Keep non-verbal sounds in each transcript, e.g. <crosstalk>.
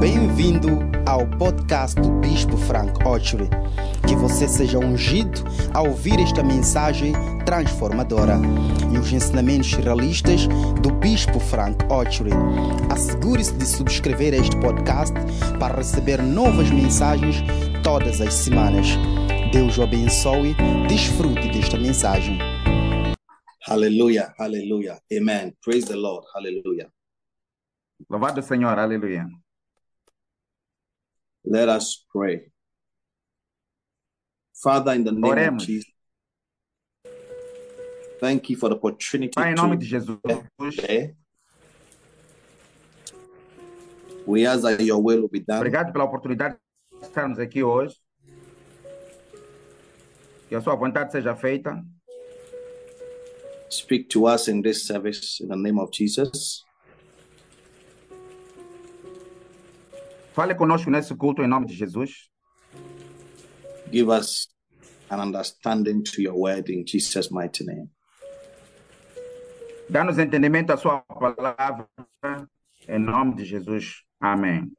Bem-vindo ao podcast do Bispo Frank Ochery. Que você seja ungido ao ouvir esta mensagem transformadora e os ensinamentos realistas do Bispo Frank Ochery. Assegure-se de subscrever este podcast para receber novas mensagens todas as semanas. Deus o abençoe. Desfrute desta mensagem. Hallelujah, hallelujah. Amen. Praise the Lord. Hallelujah. Louvado o Senhor, aleluia. Let us pray. Father, in the name Oremos. of Jesus, thank you for the opportunity Pai, em nome de Jesus. We ask that your will will be done. obrigado pela oportunidade de estarmos aqui hoje. Que a sua vontade seja feita. Speak to us in this service in the name of Jesus. Fale conosco nesse culto em nome de Jesus. Give us an understanding to your word in Jesus' mighty name. Dá-nos entendimento à sua palavra em nome de Jesus. Amém.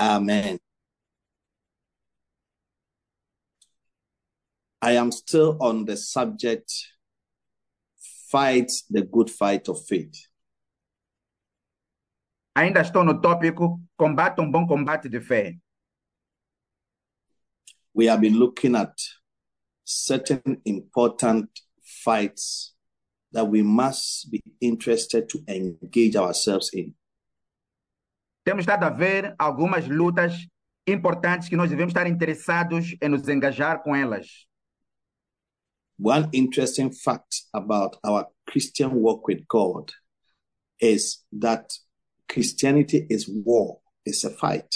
Amen. I am still on the subject fight the good fight of faith. Ainda estou no tópico combate um bom combate de fé. We have been looking at certain important fights that we must be interested to engage ourselves in. Temos estado a ver algumas lutas importantes que nós devemos estar interessados em nos engajar com elas. One interesting fact about our Christian walk with God is that Christianity is war, it's a fight.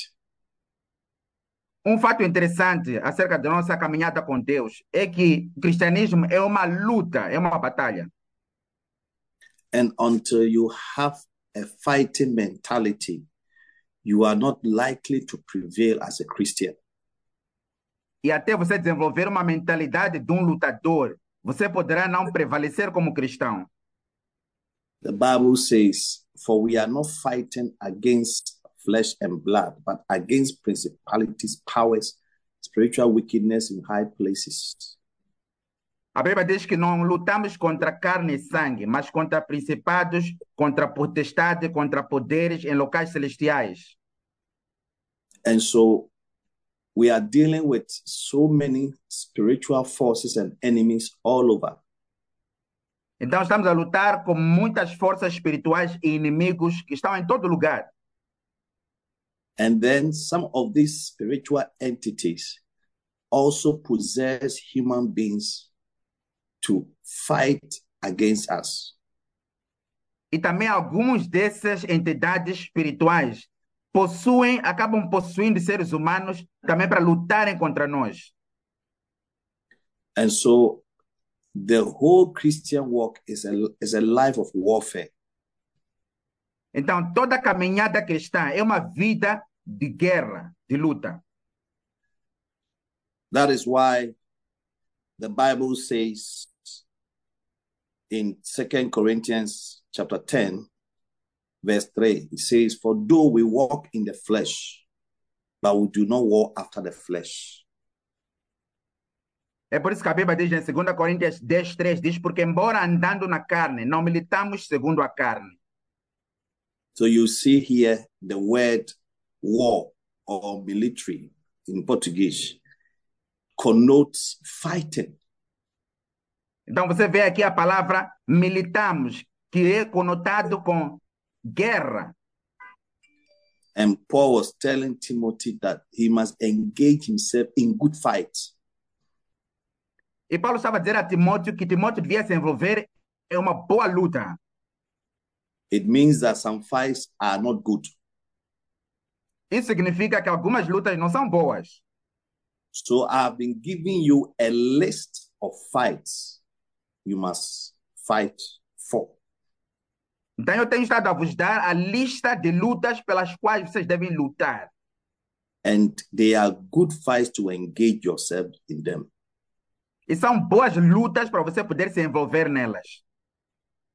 Um fato interessante acerca da nossa caminhada com Deus é que o cristianismo é uma luta, é uma batalha. And until you have a fighting mentality, you are not likely to prevail as a Christian. E até você desenvolver uma mentalidade de um lutador, você poderá não prevalecer como cristão. The Bible says, For we are not fighting against flesh and blood, but against principalities, powers, spiritual wickedness in high places. A Bíblia diz que não lutamos contra carne e sangue, mas contra principados, contra potestade, contra poderes em locais celestiais. And so we are dealing with so many spiritual forces and enemies all over. Então estamos a lutar com muitas forças espirituais e inimigos que estão em todo lugar. And then some of these spiritual entities also possess human beings to fight against us. E também algumas dessas entidades espirituais possuem, acabam possuindo seres humanos também para lutarem contra nós. And so the whole Christian walk is a, is a life of warfare. Então toda a caminhada cristã é uma vida de guerra, de luta. That is why the Bible says in Second Corinthians chapter 10, verse 3, it says, For though we walk in the flesh, but we do not walk after the flesh. É por isso que a Bíblia diz em 2 Coríntios 10, 3, diz, porque embora andando na carne, não militamos segundo a carne. So you see here the word war or military in Portuguese connotes fighting. Então você vê aqui a palavra militamos, que é conotado com guerra. And Paul was telling Timothy that he must engage himself in good fights. E Paulo estava a dizer a Timóteo que Timóteo devia se envolver em uma boa luta. It means that some fights are not good. Isso significa que algumas lutas não são boas. So I've been giving you a list of fights you must fight for. Então eu tenho estado a vos dar a lista de lutas pelas quais vocês devem lutar. And they are good fights to engage yourself in them. E são boas lutas para você poder se envolver nelas.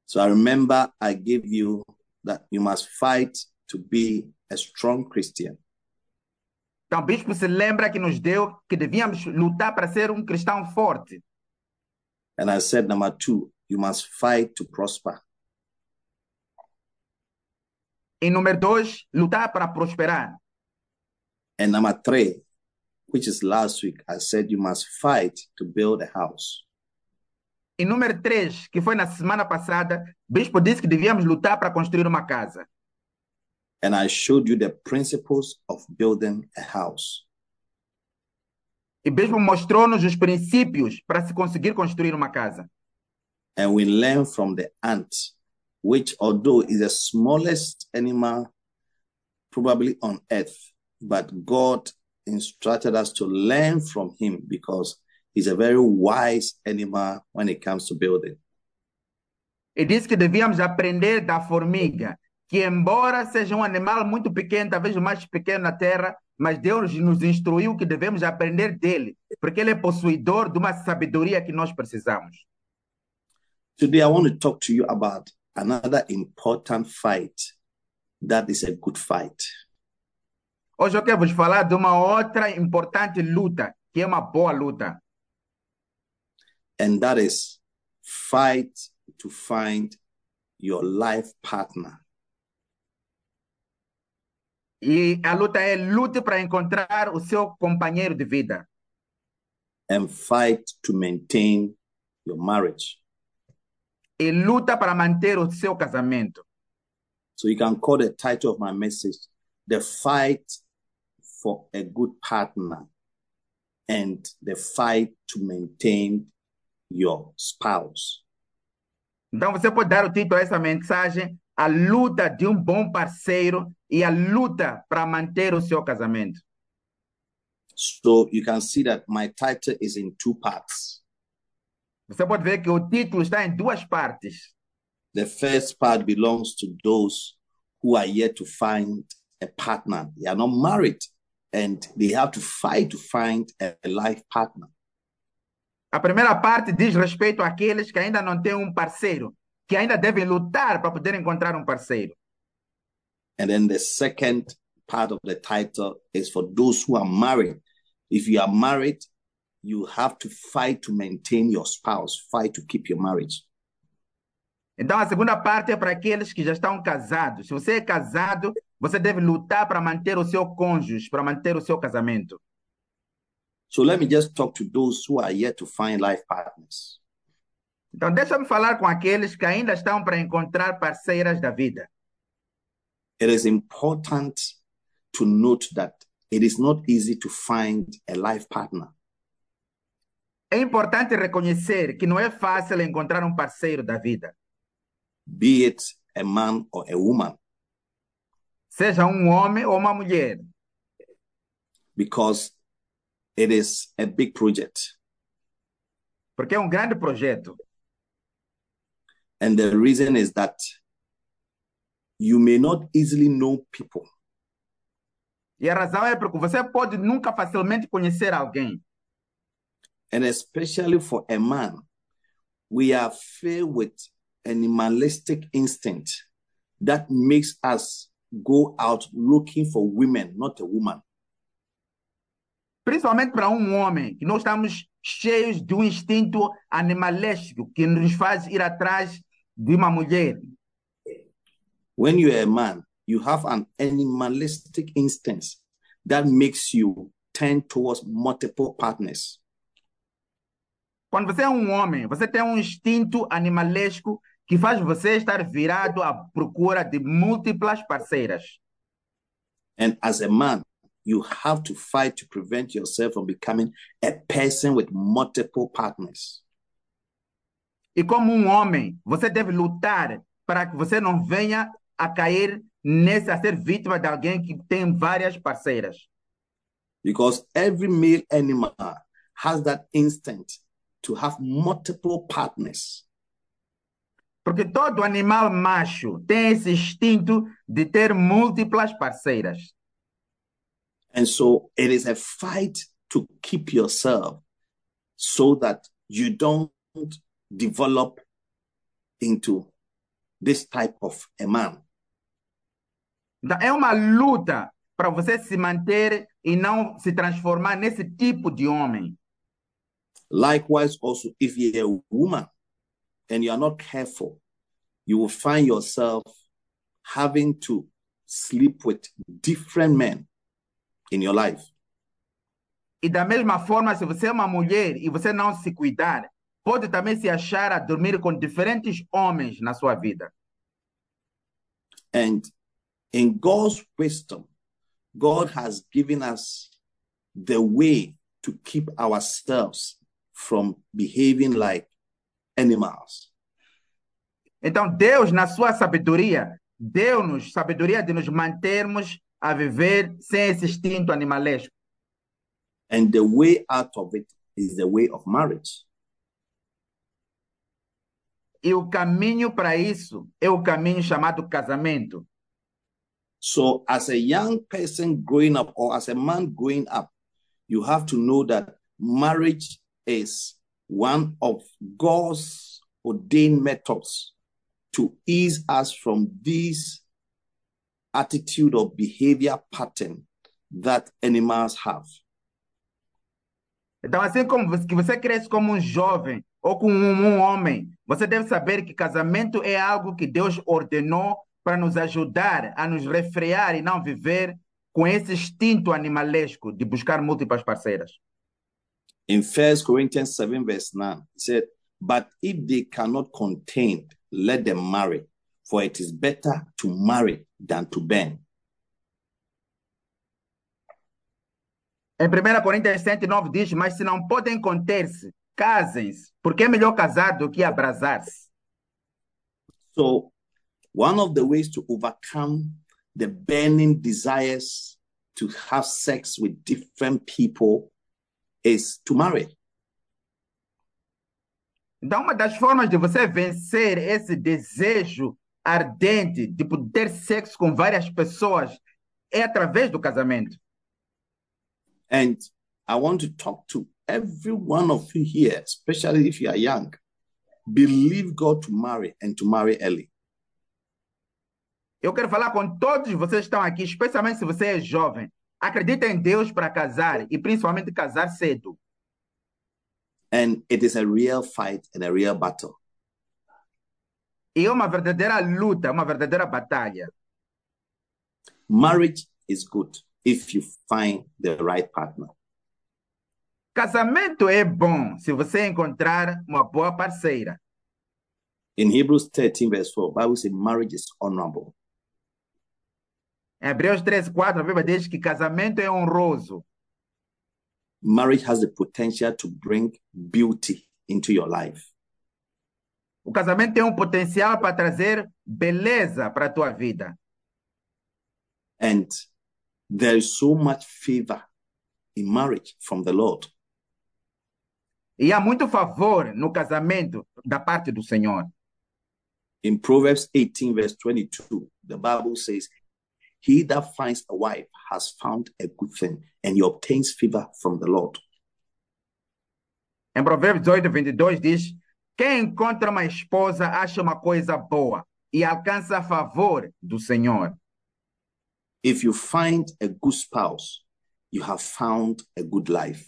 So I remember I gave you that you must fight to be a strong Christian. Então, o bispo se lembra que nos deu que devíamos lutar para ser um cristão forte. And I said, number two, you must fight to prosper. E número dois, lutar para prosperar. And number three, which is last week, I said you must fight to build a house. E número três, que foi na semana passada, bispo disse que devíamos lutar para construir uma casa. And I showed you the principles of building a house. E bispo mostrou-nos os princípios para se conseguir construir uma casa. And we learn from the ant, which although is the smallest animal probably on earth, but God instructed us to learn from him because he's a very wise animal when it comes to building. E disse que devíamos aprender da formiga, que embora seja um animal muito pequeno, talvez o mais pequeno na terra, mas Deus nos instruiu que devemos aprender dele, porque ele é possuidor de uma sabedoria que nós precisamos. Today, I want to talk to you about another important fight that is a good fight. Hoje eu quero vos falar de uma outra importante luta, que é uma boa luta, and that is fight to find your life partner. e a luta é lute para encontrar o seu companheiro de vida and fight to maintain your marriage. e luta para manter o seu casamento. So you can call the title of my message The Fight for a Good Partner and the Fight to Maintain Your Spouse. Então você pode dar o título a essa mensagem, a luta de um bom parceiro e a luta para manter o seu casamento. So you can see that my title is in two parts. Você pode ver que o título está em duas partes. The first part belongs to those who are yet to find a partner. They are not married and they have to fight to find a life partner. A primeira parte diz respeito àqueles que ainda não têm um parceiro, que ainda devem lutar para poder encontrar um parceiro. And then the second part of the title is for those who are married. If you are married, you have to fight to maintain your spouse, fight to keep your marriage. Então a segunda parte é para aqueles que já estão casados. Se você é casado, você deve lutar para manter o seu cônjuge, para manter o seu casamento. So let me just talk to those who are yet to find life partners. Então deixa-me falar com aqueles que ainda estão para encontrar parceiras da vida. It is important to note that it is not easy to find a life partner. É importante reconhecer que não é fácil encontrar um parceiro da vida, be it a man or a woman, seja um homem ou uma mulher, because it is a big project. porque é um grande projeto. And the reason is that you may not easily know people. E a razão é porque você pode nunca facilmente conhecer alguém. And especially for a man, we are filled with animalistic instinct that makes us go out looking for women, not a woman. Principalmente para um homem, que nós estamos cheios de um instinto animalesco que nos faz ir atrás de uma mulher. When you're a man, you have an animalistic instinct that makes you turn towards multiple partners. Quando você é um homem, você tem um instinto animalesco que faz você estar virado à procura de múltiplas parceiras. And as a man, you have to fight to prevent yourself from becoming a person with multiple partners. E como um homem, você deve lutar para que você não venha a cair nessa, a ser vítima de alguém que tem várias parceiras. Because every male animal has that instinct to have multiple partners. Porque todo animal macho tem esse instinto de ter múltiplas parceiras. And so it is a fight to keep yourself so that you don't develop into this type of a man. Então, é uma luta para você se manter e não se transformar nesse tipo de homem. Likewise, also, if you're a woman and you are not careful, you will find yourself having to sleep with different men in your life. E da mesma forma, se você é uma mulher e você não se cuidar, pode também se achar a dormir com diferentes homens na sua vida. And in God's wisdom, God has given us the way to keep ourselves from behaving like animals. Então, Deus, na sua sabedoria, deu-nos sabedoria de nos mantermos a viver sem esse instinto animalesco. And the way out of it is the way of marriage. E o caminho para isso é o caminho chamado casamento. So, as a young person growing up, or as a man growing up, you have to know that marriage is one of God's ordained methods to ease us from this attitude or behavior pattern that animals have. Então, assim como você, que você cresce como um jovem ou como um, homem, você deve saber que casamento é algo que Deus ordenou para nos ajudar a nos refrear e não viver com esse instinto animalesco de buscar múltiplas parceiras. In First Corinthians 7, verse 9, he said, But if they cannot contain, let them marry, for it is better to marry than to burn. Em 1 Coríntios 7, 9 diz, mas se não podem conter-se, casem-se, porque é melhor casar do que abrasar-se. So, one of the ways to overcome the burning desires to have sex with different people is to marry. Então, uma das formas de você vencer esse desejo ardente de poder sexo com várias pessoas é através do casamento. And I want to talk to every one of you here, especially if you are young. Believe God to marry and to marry early. Eu quero falar com todos vocês que estão aqui, especialmente se você é jovem. Acredita em Deus para casar e principalmente casar cedo. And it is a real fight and a real battle. E é uma verdadeira luta, uma verdadeira batalha. Marriage is good if you find the right partner. Casamento é bom se você encontrar uma boa parceira. In Hebrews 13, verse 4, Bible says marriage is honorable. Em Hebreus 13, 4, a Bíblia diz que casamento é honroso. Marriage has the potential to bring beauty into your life. O casamento tem um potencial para trazer beleza para a tua vida. And there is so much favor in marriage from the Lord. E há muito favor no casamento da parte do Senhor. In Proverbs 18, verse 22, the Bible says, He that finds a wife has found a good thing, and he obtains favor from the Lord. Em Provérbios 18, 22 diz: Quem encontra uma esposa acha uma coisa boa e alcança favor do Senhor. If you find a good spouse, you have found a good life.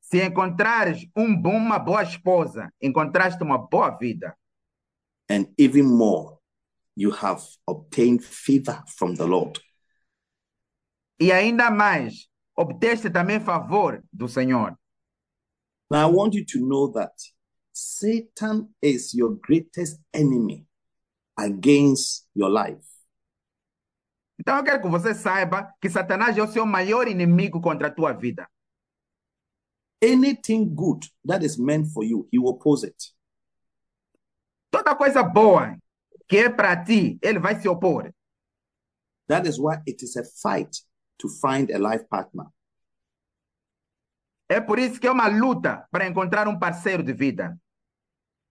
Se encontrares um bom, uma boa esposa, encontraste uma boa vida. And even more, you have obtained favor from the Lord. E ainda mais, obteste também favor do Senhor. Now, I want you to know that Satan is your greatest enemy against your life. Então eu quero que você saiba que Satanás é o seu maior inimigo contra a tua vida. Anything good that is meant for you, he will oppose it. Toda coisa boa que é para ti, ele vai se opor. That is why it is a fight to find a life partner. É por isso que é uma luta para encontrar um parceiro de vida.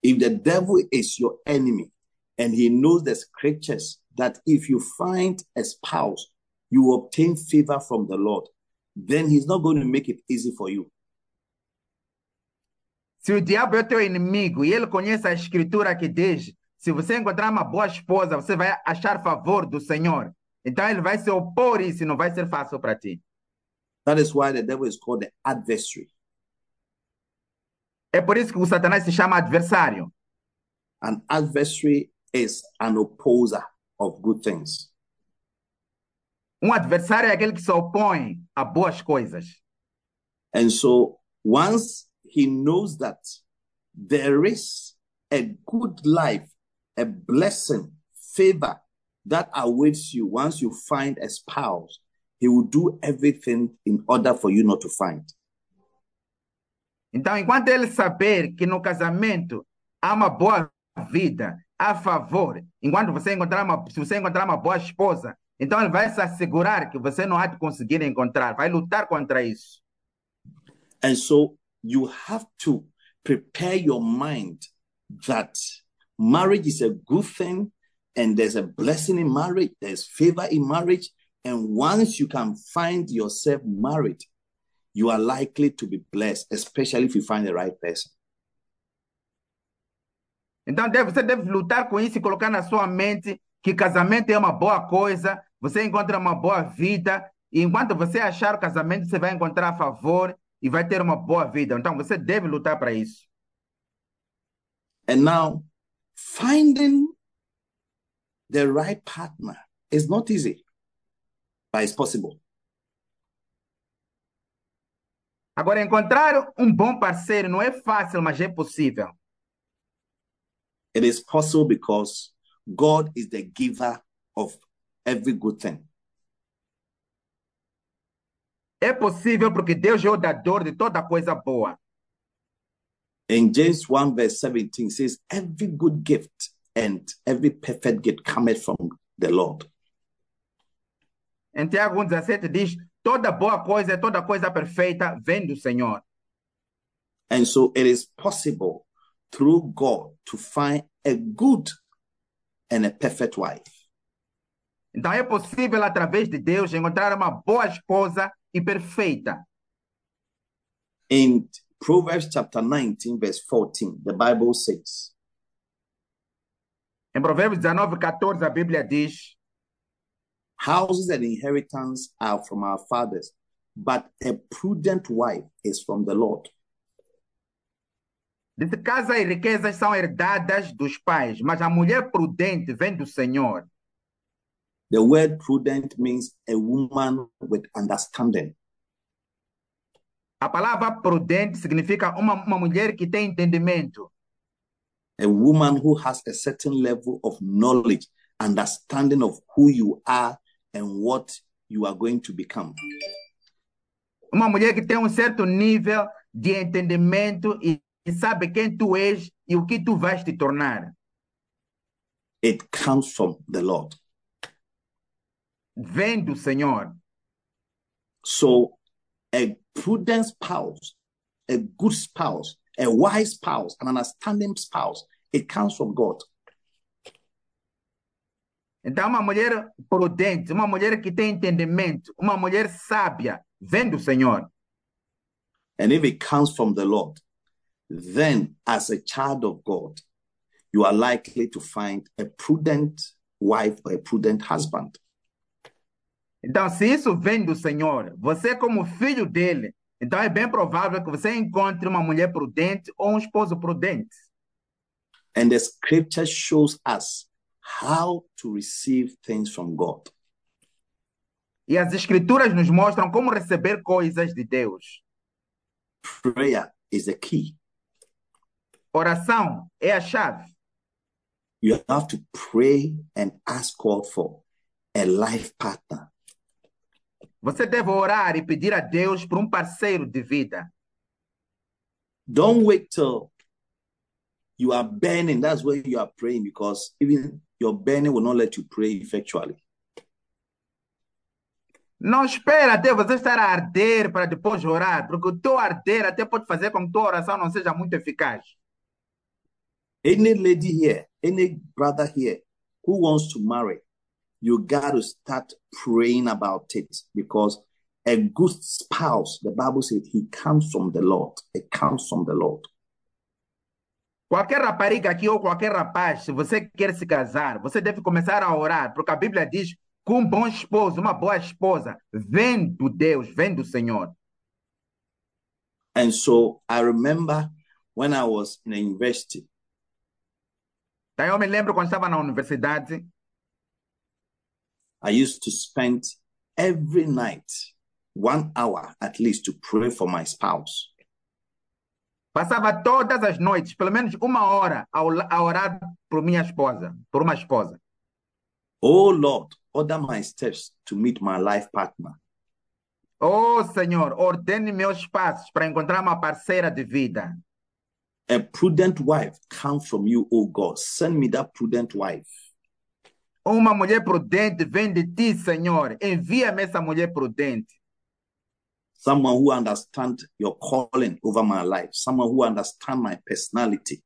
If the devil is your enemy and he knows the scriptures that if you find a spouse, you obtain favor from the Lord, then he's not going to make it easy for you. Se o diabo é teu inimigo e ele conhece a escritura que diz, se você encontrar uma boa esposa, você vai achar favor do Senhor. Então ele vai se opor a isso e não vai ser fácil para ti. That is why the devil is called the adversary. É por isso que o Satanás se chama adversário. An adversary is an opposer of good things. Um adversário é aquele que se opõe a boas coisas. And so once he knows that there is a good life, a blessing, favor that awaits you once you find a spouse, he will do everything in order for you not to find. Então, enquanto ele saber que no casamento há uma boa vida, a favor, enquanto você encontrar uma, se você encontrar uma boa esposa, então ele vai se assegurar que você não há de conseguir encontrar, vai lutar contra isso. And so you have to prepare your mind that marriage is a good thing and there's a blessing in marriage, there's favor in marriage. And once you can find yourself married, you are likely to be blessed, especially if you find the right person. Então deve, você deve lutar com isso e colocar na sua mente que casamento é uma boa coisa, você encontra uma boa vida, e enquanto você achar o casamento, você vai encontrar a favor e vai ter uma boa vida. Então você deve lutar para isso. And now, finding the right partner is not easy, but it's possible. Agora, encontrar um bom parceiro não é fácil, mas é possível. It is possible because God is the giver of every good thing. É possível porque Deus é o dador de toda coisa boa. In James 1, verse 17 says, Every good gift and every perfect gift cometh from the Lord. Em Tiago 1,17 diz: toda boa coisa, toda coisa perfeita vem do Senhor. And so it is possible through God to find a good and a perfect wife. Então é possível, através de Deus, encontrar uma boa esposa e perfeita. In Proverbs chapter 19, verse 14, the Bible says, Em Provérbios 19, 14, a Bíblia diz: Houses and inheritance are from our fathers, but a prudent wife is from the Lord. Diz casa e riquezas são herdadas dos pais, mas a mulher prudente vem do Senhor. The word prudent means a woman with understanding. A palavra prudente significa uma, uma mulher que tem entendimento. A woman who has a certain level of knowledge, understanding of who you are and what you are going to become. Uma mulher que tem um certo nível de entendimento e, e sabe quem tu és e o que tu vais te tornar. It comes from the Lord. Vem do Senhor. So, a prudent spouse, a good spouse, a wise spouse, an understanding spouse, it comes from God. Então, uma mulher prudente, uma mulher que tem entendimento, uma mulher sábia, vem do Senhor. And if it comes from the Lord, then as a child of God, you are likely to find a prudent wife or a prudent husband. Então, se isso vem do Senhor, você como filho dele, então é bem provável que você encontre uma mulher prudente ou um esposo prudente. And the scripture shows us how to receive things from God. E as escrituras nos mostram como receber coisas de Deus. Prayer is the key. Oração é a chave. You have to pray and ask God for a life partner. Você deve orar e pedir a Deus por um parceiro de vida. Don't wait till you are burning. That's when you are praying because even your burning will not let you pray effectually. Não espera até você estar a arder para depois orar, porque o teu arder até pode fazer com que tua oração não seja muito eficaz. Any lady here, any brother here who wants to marry, you got to start praying about it because a good spouse, the Bible says, he comes from the Lord. It comes from the Lord. Qualquer rapariga aqui ou qualquer rapaz, se você quer se casar, você deve começar a orar, porque a Bíblia diz: que um bom esposo, uma boa esposa, vem do Deus, vem do Senhor. And so I remember when I was in the university, Então eu me lembro quando estava na universidade, I used to spend every night one hour at least to pray for my spouse. passava todas as noites, pelo menos uma hora, a orar por minha esposa, por uma esposa. Oh Lord, order my steps to meet my life partner. Oh Senhor, ordene meus passos para encontrar uma parceira de vida. A prudent wife come from you, oh God. Send me that prudent wife. Uma mulher prudente vem de ti, Senhor. Envia-me essa mulher prudente. Someone who understands your calling over my life. Someone who understands my personality.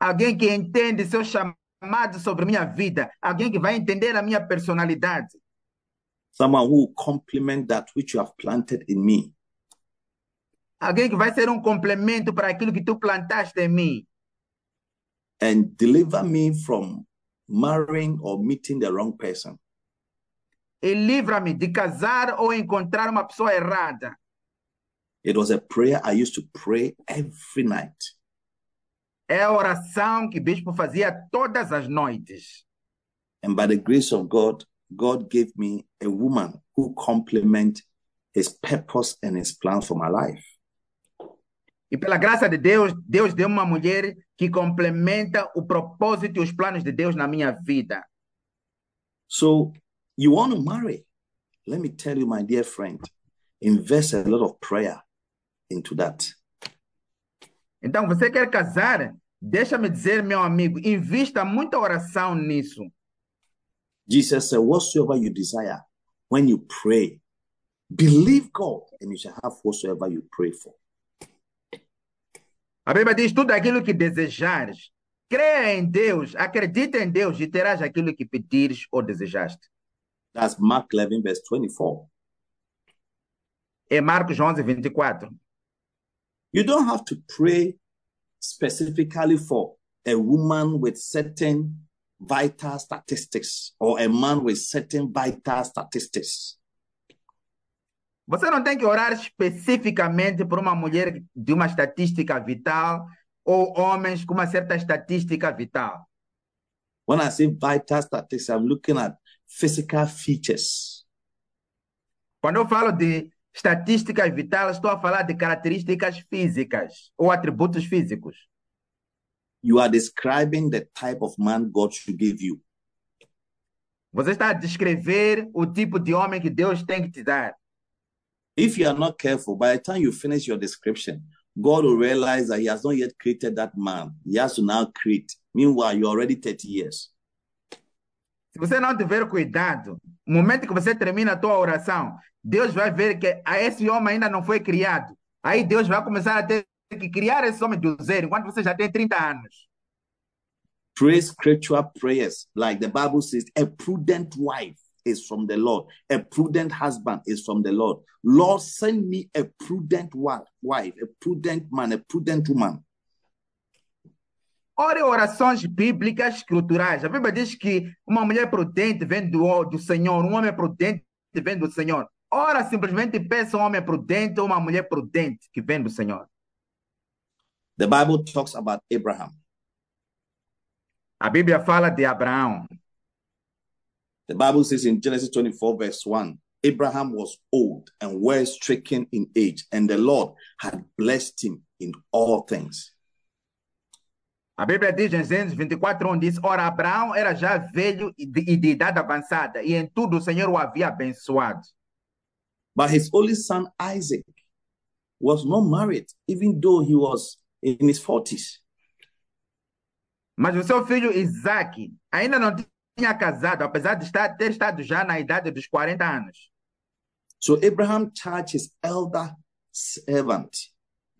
Alguém que entende seu chamado sobre minha vida. Alguém que vai entender a minha personalidade. Someone who complement that which you have planted in me. Alguém que vai ser um complemento para aquilo que tu plantaste em mim. And deliver me from marrying or meeting the wrong person. E livra-me de casar ou encontrar uma pessoa errada. It was a prayer I used to pray every night. É a oração que o bispo fazia todas as noites. And by the grace of God, God gave me a woman who complement his purpose and his plan for my life. E pela graça de Deus, Deus deu uma mulher que complementa o propósito e os planos de Deus na minha vida. So you want to marry? Let me tell you, my dear friend, invest a lot of prayer into that. Então, você quer casar? Deixa-me dizer, meu amigo, invista muita oração nisso. Jesus said, Whatsoever you desire, when you pray, believe God, and you shall have whatsoever you pray for. A Bíblia diz: tudo aquilo que desejares, creia em Deus, acredita em Deus e terás aquilo que pedires ou desejaste. That's Mark 11, verse 24. É Marcos 11, 24. You don't have to pray specifically for a woman with certain vital statistics or a man with certain vital statistics. Você não tem que orar especificamente por uma mulher de uma estatística vital ou homens com uma certa estatística vital. When I say vital statistics, I'm looking at physical features. Quando eu falo de estatísticas vitais, estou a falar de características físicas ou atributos físicos. You are describing the type of man God should give you. Você está a descrever o tipo de homem que Deus tem que te dar. If you are not careful, by the time you finish your description, God will realize that He has not yet created that man. He has to now create. Meanwhile, you're already 30 years. Se você não tiver cuidado, no momento que você termina a tua oração, Deus vai ver que esse homem ainda não foi criado. Aí Deus vai começar a ter que criar esse homem do zero, enquanto você já tem 30 anos. Pray scriptural prayers. Like the Bible says, a prudent wife is from the Lord. A prudent husband is from the Lord. Lord, send me a prudent wife, a prudent man, a prudent woman. Ore orações bíblicas escriturais. A Bíblia diz que uma mulher prudente vem do, do Senhor, um homem prudente vem do Senhor. Ora, simplesmente peça um homem prudente ou uma mulher prudente que vem do Senhor. The Bible talks about Abraham. A Bíblia fala de Abraão. The Bible says in Genesis 24, verse 1 Abraham was old and well stricken in age, and the Lord had blessed him in all things. A Bíblia diz em Gênesis 24, 1 diz: Ora, Abraão era já velho e de, de idade avançada, e em tudo o Senhor o havia abençoado. But his only son Isaac was not married, even though he was in his 40s. Mas o seu filho Isaac ainda não tinha casado, apesar de estar, ter estado já na idade dos 40 anos. So Abraham charged his elder servant,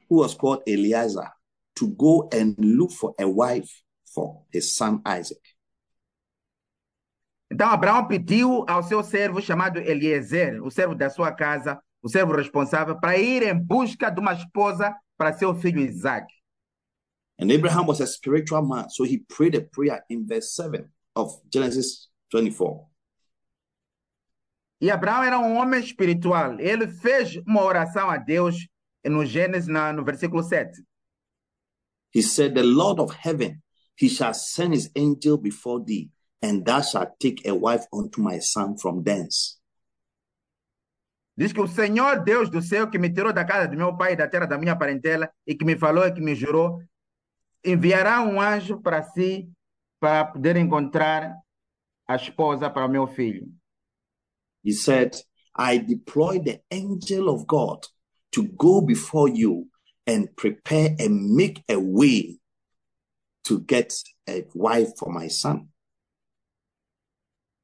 who was called Eliezer, to go and look for a wife for his son Isaac. Então Abraão pediu ao seu servo chamado Eliezer, o servo da sua casa, o servo responsável, para ir em busca de uma esposa para seu filho Isaac. And Abraham was a spiritual man, so he prayed a prayer in verse 7 of Genesis 24. E Abraão era um homem espiritual. Ele fez uma oração a Deus no Gênesis, no versículo 7. He said, The Lord of heaven, he shall send his angel before thee, and thou shalt take a wife unto my son from thence. Diz que o Senhor Deus do céu, que me tirou da casa do meu pai da terra da minha parentela, e que me falou e que me jurou, enviará um anjo para si, para poder encontrar a esposa para meu filho. He said, I deploy the angel of God to go before you and prepare and make a way to get a wife for my son.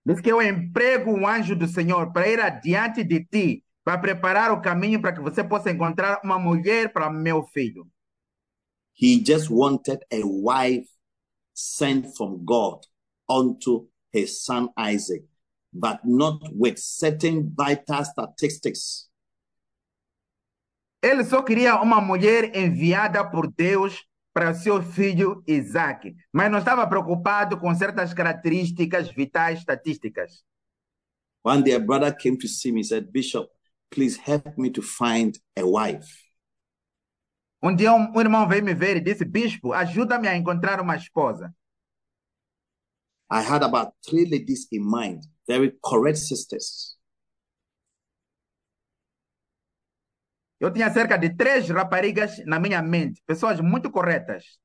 Diz que eu emprego o anjo do Senhor para ir adiante de ti, para preparar o caminho para que você possa encontrar uma mulher para meu filho. He just wanted a wife sent from God unto his son Isaac, but not with certain vital statistics. Ele só queria uma mulher enviada por Deus para seu filho Isaac, mas não estava preocupado com certas características vitais estatísticas. One day, a brother came to see me and said, Bishop, please help me to find a wife. Um dia um, um irmão veio me ver e disse: Bispo, ajuda-me a encontrar uma esposa. I had about three ladies in mind, very correct sisters. Eu tinha cerca de três raparigas na minha mente, pessoas muito corretas.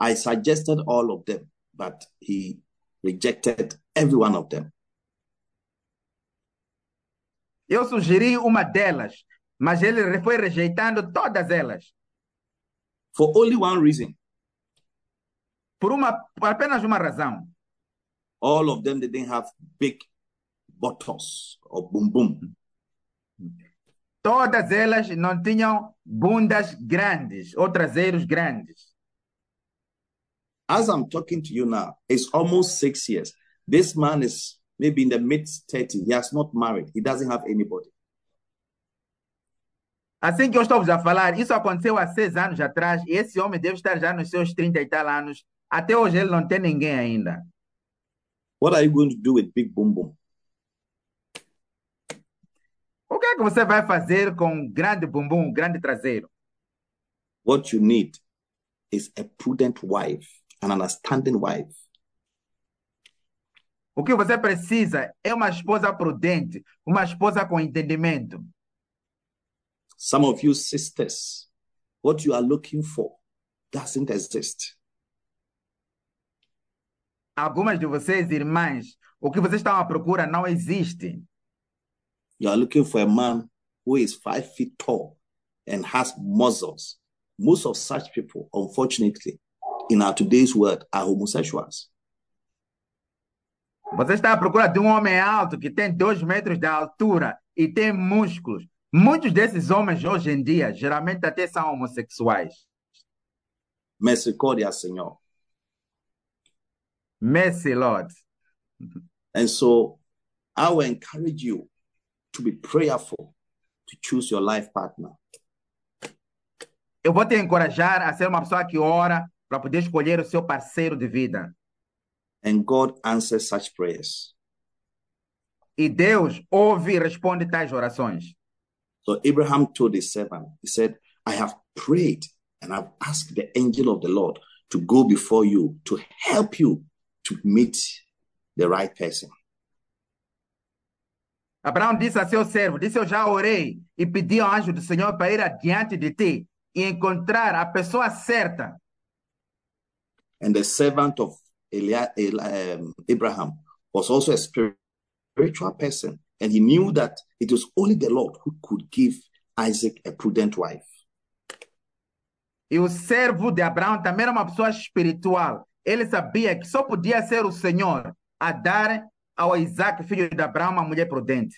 I suggested all of them, but he rejected every one of them. Eu sugeri uma delas, mas ele foi rejeitando todas elas. For only one reason. Por, uma, por apenas uma razão. All of them didn't have big buttocks or boom boom. Todas elas não tinham bundas grandes ou traseiros grandes. As I'm talking to you now, it's almost six years. This man is maybe in the mid 30s. He has not married. He doesn't have anybody. Assim que eu estou a falar, isso aconteceu há seis anos atrás e esse homem deve estar já nos seus 30 e tal anos. Até hoje ele não tem ninguém ainda. What are you going to do with big boom boom? O que é que você vai fazer com um grande bumbum, um grande traseiro? What you need is a prudent wife, an understanding wife. O que você precisa é uma esposa prudente, uma esposa com entendimento. Some of you sisters, what you are looking for doesn't exist. Algumas de vocês, irmãs, o que vocês estão à procura não existe. You are looking for a man who is five feet tall and has muscles. Most of such people, unfortunately, in our today's world, are homosexuals. Você está à procura de um homem alto que tem dois metros de altura e tem músculos. Muitos desses homens hoje em dia, geralmente até são homossexuais. Misericordia, Senor. Mercy, Lord. And so I will encourage you to be prayerful to choose your life partner. Eu vou te encorajar a ser uma pessoa que ora para poder escolher o seu parceiro de vida. And God answers such prayers. E Deus ouve e responde tais orações. So Abraham told his servant, he said, I have prayed and I've asked the angel of the Lord to go before you to help you to meet the right person. Abraão disse a seu servo: Disse, Eu já orei e pedi ao anjo do Senhor para ir adiante de ti e encontrar a pessoa certa. And the servant of Eli- Eli- um, Abraham was also a spiritual person, and he knew that it was only the Lord who could give Isaac a prudent wife. E o servo de Abraão também era uma pessoa espiritual. Ele sabia que só podia ser o Senhor a dar ao Isaac, filho de Abraão, uma mulher prudente.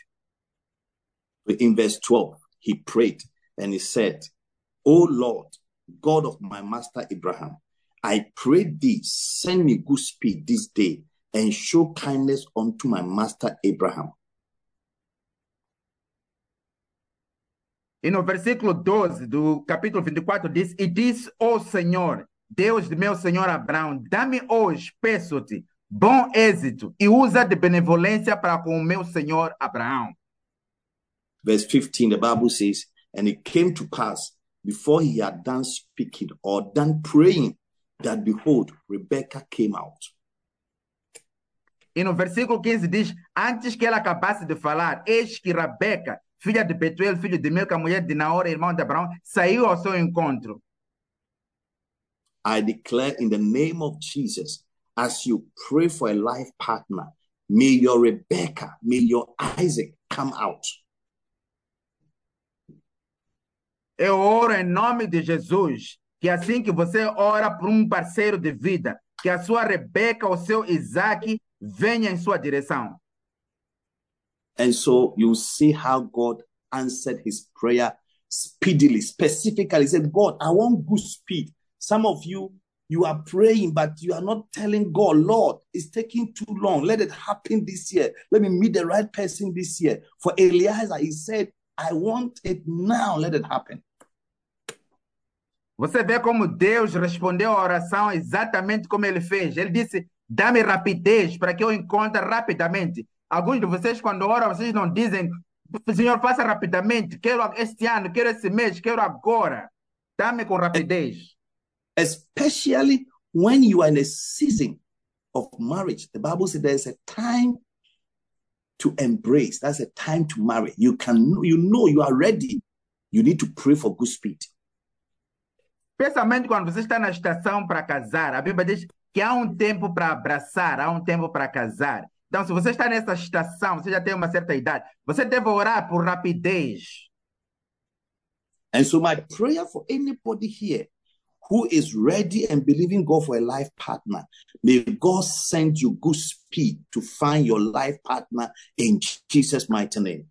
In verse 12, he prayed and he said, O Lord, God of my master Abraham, I pray thee, send me good speed this day and show kindness unto my master Abraham. E no versículo 12 do capítulo 24 diz: E diz, ó Senhor, Deus de meu Senhor Abraão, dá-me hoje, peço-te, bom êxito e usa de benevolência para com o meu senhor Abraão. Verse 15, the Bible says, And it came to pass before he had done speaking or done praying that behold, Rebekah came out. E no versículo 15 diz: Antes que ela acabasse de falar, eis que Rabeca, filha de Betuel, filho de Milca, mulher de Naor, irmão de Abraão, saiu ao seu encontro. I declare in the name of Jesus, as you pray for a life partner, may your Rebecca, may your Isaac come out. Eu oro em nome de Jesus, que assim que você ora por um parceiro de vida, que a sua Rebeca, o seu Isaac, venha em sua direção. And so you see how God answered his prayer speedily, specifically. He said, God, I want good speed. Some of you, you are praying, but you are not telling God, Lord, it's taking too long. Let it happen this year. Let me meet the right person this year. For Eliezer, he said, I want it now. Let it happen. Você vê como Deus respondeu à oração exatamente como ele fez. Ele disse: Dá-me rapidez para que eu encontre rapidamente. Alguns de vocês, quando oram, vocês não dizem: Senhor, faça rapidamente. Quero este ano, quero esse mês, quero agora. Dá-me com rapidez. Especially when you are in a season of marriage. The Bible says there's a time to embrace. That's a time to marry. You can, you know, you are ready. You need to pray for good speed. Especialmente quando você está na estação para casar. A Bíblia diz que há um tempo para abraçar, há um tempo para casar. Então, se você está nessa estação, você já tem uma certa idade, você deve orar por rapidez. And so, my prayer for anybody here who is ready and believing God for a life partner, may God send you good speed to find your life partner in Jesus' mighty name.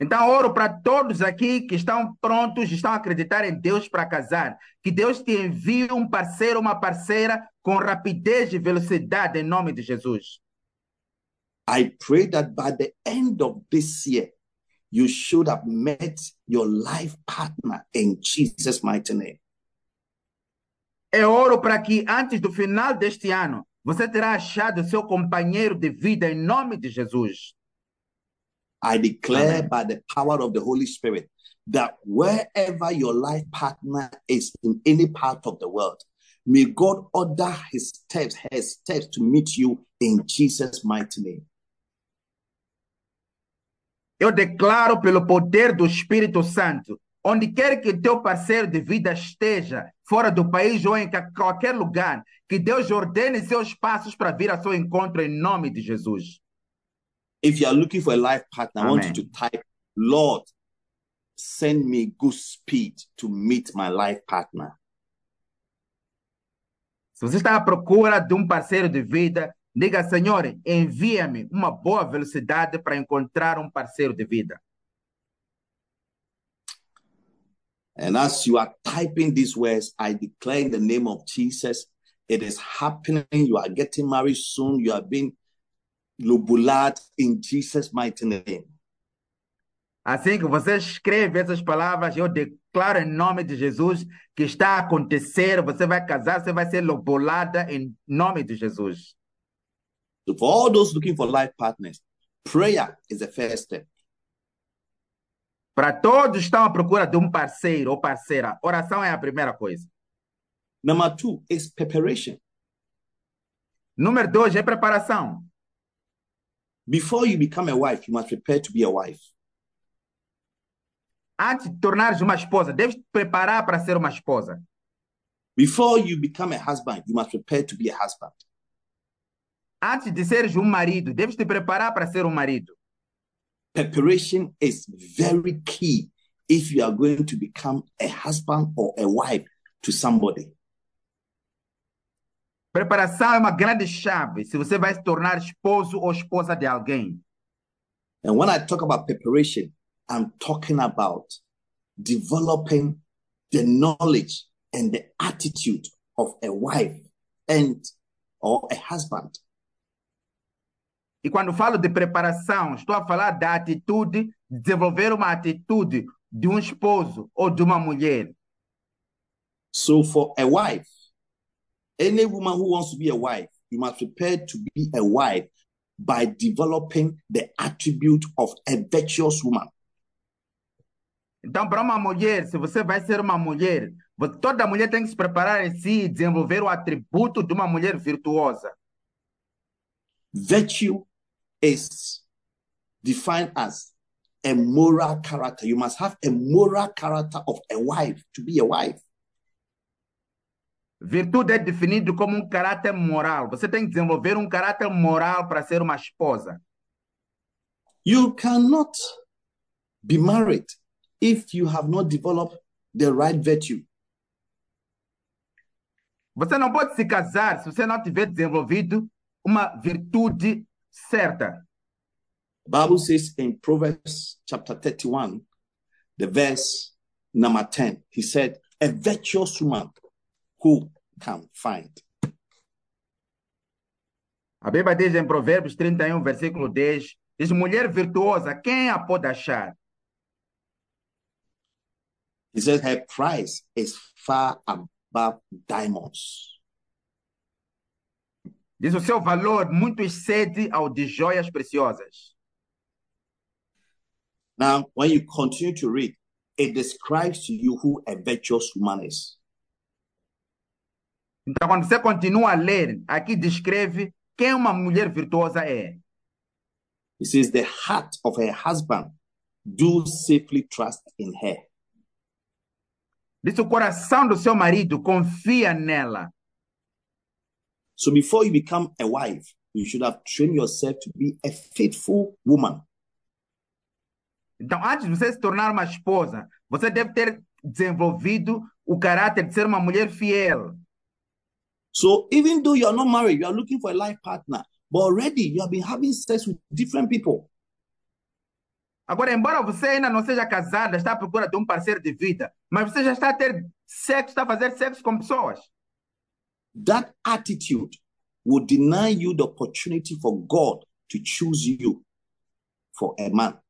Então, oro para todos aqui que estão prontos, estão a acreditar em Deus para casar. Que Deus te envie um parceiro, uma parceira com rapidez e velocidade em nome de Jesus. I pray that by the end of this year, you should have met your life partner in Jesus' mighty name. Eu oro para que antes do final deste ano, você terá achado seu companheiro de vida em nome de Jesus. I declare Amen. by the power of the Holy Spirit that wherever your life partner is in any part of the world, may God order his steps, his steps to meet you in Jesus' mighty name. Eu declaro pelo poder do Espírito Santo, onde quer que teu parceiro de vida esteja, fora do país ou em qualquer lugar, que Deus ordene seus passos para vir ao seu encontro em nome de Jesus. If you are looking for a life partner, I want you to type, Lord, send me good speed to meet my life partner. Se você está à procura de um parceiro de vida, diga, Senhor, envia-me uma boa velocidade para encontrar um parceiro de vida. And as you are typing these words, I declare in the name of Jesus, it is happening. You are getting married soon. You are being lubulad in Jesus' mighty name. Assim que você escreve essas palavras, eu declaro em nome de Jesus que está a acontecer, você vai casar, você vai ser lobolada em nome de Jesus. So for all those looking for life partners, prayer is the first step. Para todos que estão à procura de um parceiro ou parceira, oração é a primeira coisa. Number two is preparation. Número dois é preparação. Before you become a wife, you must prepare to be a wife. Antes de tornares uma esposa, deves te preparar para ser uma esposa. Before you become a husband, you must prepare to be a husband. Antes de seres um marido, deves te preparar para ser um marido. Preparation is very key if you are going to become a husband or a wife to somebody. Preparação é uma grande chave se você vai se tornar esposo ou esposa de alguém. And when I talk about preparation, I'm talking about developing the knowledge and the attitude of a wife and or a husband. E quando falo de preparação, estou a falar da atitude, desenvolver uma atitude de um esposo ou de uma mulher. So for a wife, any woman who wants to be a wife, you must prepare to be a wife by developing the attribute of a virtuous woman. Então, para uma mulher, se você vai ser uma mulher, toda mulher tem que se preparar em si e desenvolver o atributo de uma mulher virtuosa. Virtue is defined as a moral character. You must have a moral character of a wife to be a wife. Virtude é definido como um caráter moral. Você tem que desenvolver um caráter moral para ser uma esposa. You cannot be married if you have not developed the right virtue. Você não pode se casar se você não tiver desenvolvido uma virtude certa. The Bible says in Proverbs chapter 31, the verse number 10, he said, A virtuous woman who can find. A Bíblia diz em Provérbios 31, versículo 10, diz, mulher virtuosa, quem a pode achar? He says her price is far above diamonds. Diz o seu valor muito excede ao de joias preciosas. Now, when you continue to read, it describes to you who a virtuous woman is. Então, quando você continua a ler, aqui descreve quem uma mulher virtuosa é. It says the heart of her husband do safely trust in her. Diz o coração do seu marido confia nela. So before you become a wife, you should have trained yourself to be a faithful woman. Então, antes de você se tornar uma esposa, você deve ter desenvolvido o caráter de ser uma mulher fiel. So even though you are not married, you are looking for a life partner, but already you have been having sex with different people. Agora, embora você ainda não seja casada, está à procura de um parceiro de vida, mas você já está a ter sexo, está a fazer sexo com pessoas. That attitude will deny you the opportunity for God to choose you for a man.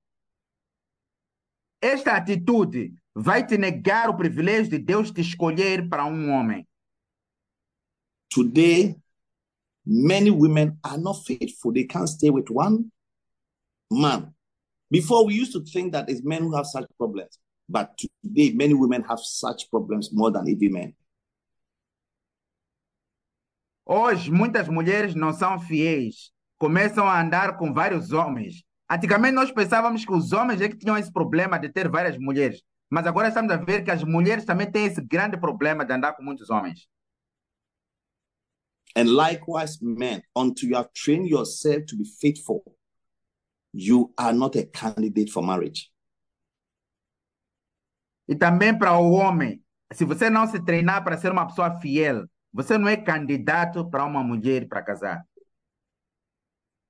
Esta atitude vai te negar o privilégio de Deus te escolher para um homem. Today, many women are not faithful. They can't stay with one man. Before, we used to think that it's men who have such problems, but today, many women have such problems more than even men. Hoje, muitas mulheres não são fiéis, começam a andar com vários homens. Antigamente, nós pensávamos que os homens é que tinham esse problema de ter várias mulheres, mas agora estamos a ver que as mulheres também têm esse grande problema de andar com muitos homens. And likewise, men, until you have trained yourself to be faithful, you are not a candidate for marriage. E também para o homem, se você não se treinar para ser uma pessoa fiel, você não é candidato para uma mulher para casar.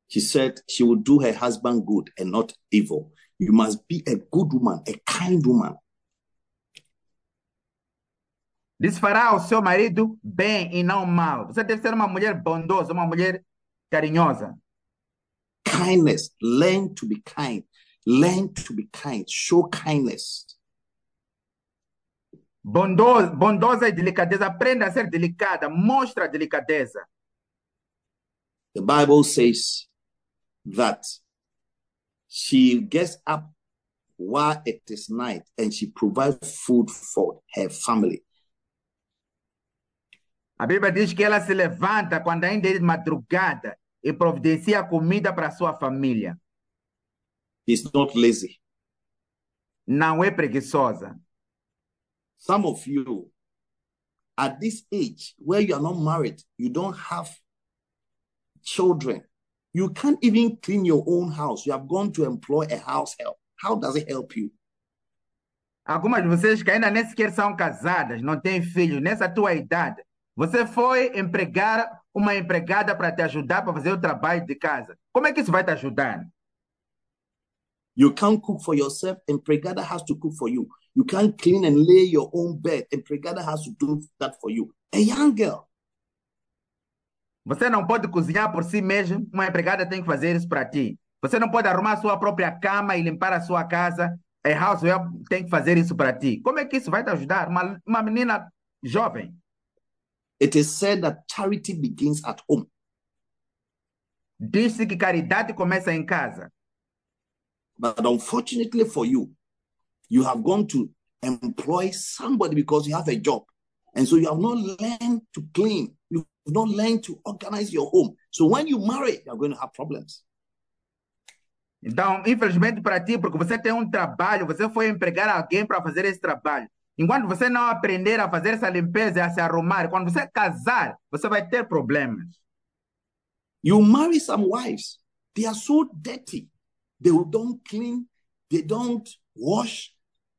She said she will do her husband good and not evil. You must be a good woman, a kind woman. Diz fará ao seu marido bem e não mal. Você deve ser uma mulher bondosa, uma mulher carinhosa. Kindness, learn to be kind. Learn to be kind. Show kindness. Bondosa, bondosa e delicadeza. Aprenda a ser delicada. Mostra a delicadeza. The Bible says that she gets up while it is night and she provides food for her family. A Bíblia diz que ela se levanta quando ainda é de madrugada e providencia comida para sua família. She's not lazy. Não é preguiçosa. Some of you, at this age where you are not married, you don't have children, you can't even clean your own house. You have gone to employ a house help. How does it help you? Algumas de vocês que ainda nem sequer são casadas, não têm filhos, nessa tua idade, você foi empregar uma empregada para te ajudar para fazer o trabalho de casa. Como é que isso vai te ajudar? You can't cook for yourself, and Pregada has to cook for you. You can't clean and lay your own bed, and Pregada has to do that for you. A young girl. Você não pode cozinhar por si mesmo, uma empregada tem que fazer isso para ti. Você não pode arrumar a sua própria cama e limpar a sua casa, a househelp tem que fazer isso para ti. Como é que isso vai te ajudar? Uma, uma menina jovem. It is said that charity begins at home. Diz-se que caridade começa em casa. But unfortunately for you, you have gone to employ somebody because you have a job. And so you have not learned to clean. You've not learned to organize your home. So when you marry, you're going to have problems. Então, infelizmente para ti, porque você tem um trabalho, você foi empregar alguém para fazer esse trabalho. Enquanto você não aprender a fazer essa limpeza e a se arrumar, quando você casar, você vai ter problemas. You marry some wives, they are so dirty. They don't clean, they don't wash,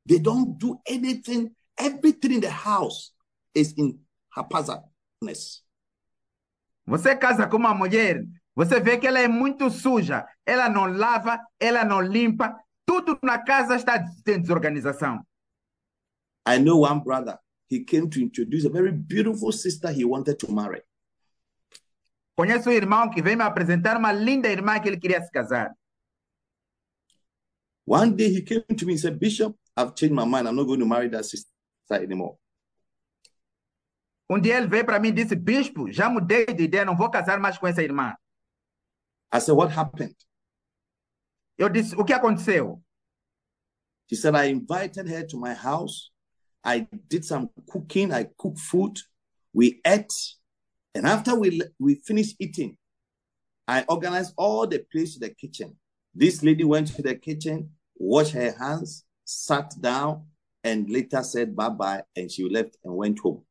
they don't do anything. Everything in the house is in haphazardness. Você casa com uma mulher, você vê que ela é muito suja, ela não lava, ela não limpa, tudo na casa está em desorganização. I know one brother, he came to introduce a very beautiful sister he wanted to marry. Conheço um irmão que veio me apresentar uma linda irmã que ele queria se casar. One day he came to me and said, Bishop, I've changed my mind. I'm not going to marry that sister anymore. Um dia ele veio para mim e disse: Bispo, já mudei de ideia, não vou casar mais com essa irmã. I said, What happened? Eu disse: O que aconteceu? He said, I invited her to my house. I did some cooking. I cooked food. We ate. And after we, we finished eating, I organized all the place to the kitchen. This lady went to the kitchen, washed her hands, sat down, and later said bye bye. And she left and went home.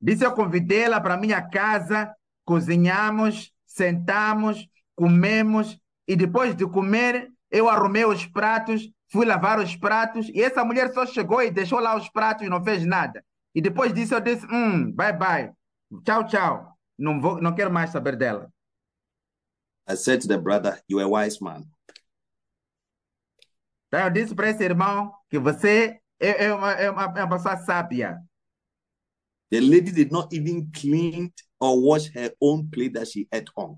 Disse eu convidei ela para minha casa, cozinhamos, sentamos, comemos e depois de comer eu arrumei os pratos, fui lavar os pratos e essa mulher só chegou e deixou lá os pratos e não fez nada. E depois disso eu disse, hum, bye bye, tchau tchau, não vou, não quero mais saber dela. I said to the brother, You're a wise man. Então eu disse para esse irmão que você é, é, uma, é, uma, é uma pessoa sábia. The lady did not even clean or wash her own plate that she ate on.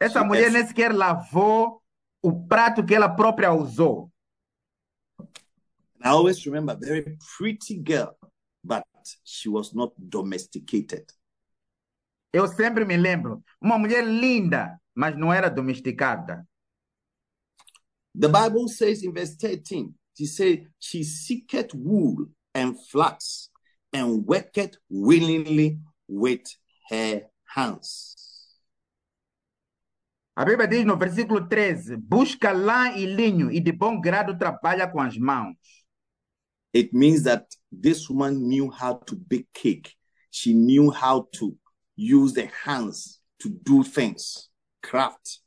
Essa Sim, mulher nem sequer lavou o prato que ela própria usou. I always remember, very pretty girl, but she was not domesticated. Eu sempre me lembro, uma mulher linda, mas não era domesticada. The Bible says in verse 13, she said, She seeketh wool and flax and worketh willingly with her hands. A Bíblia diz no versículo 13: busca lã e linho e de bom grado trabalha com as mãos. It means that this woman knew how to bake cake. She knew how to use the hands to do things, craft.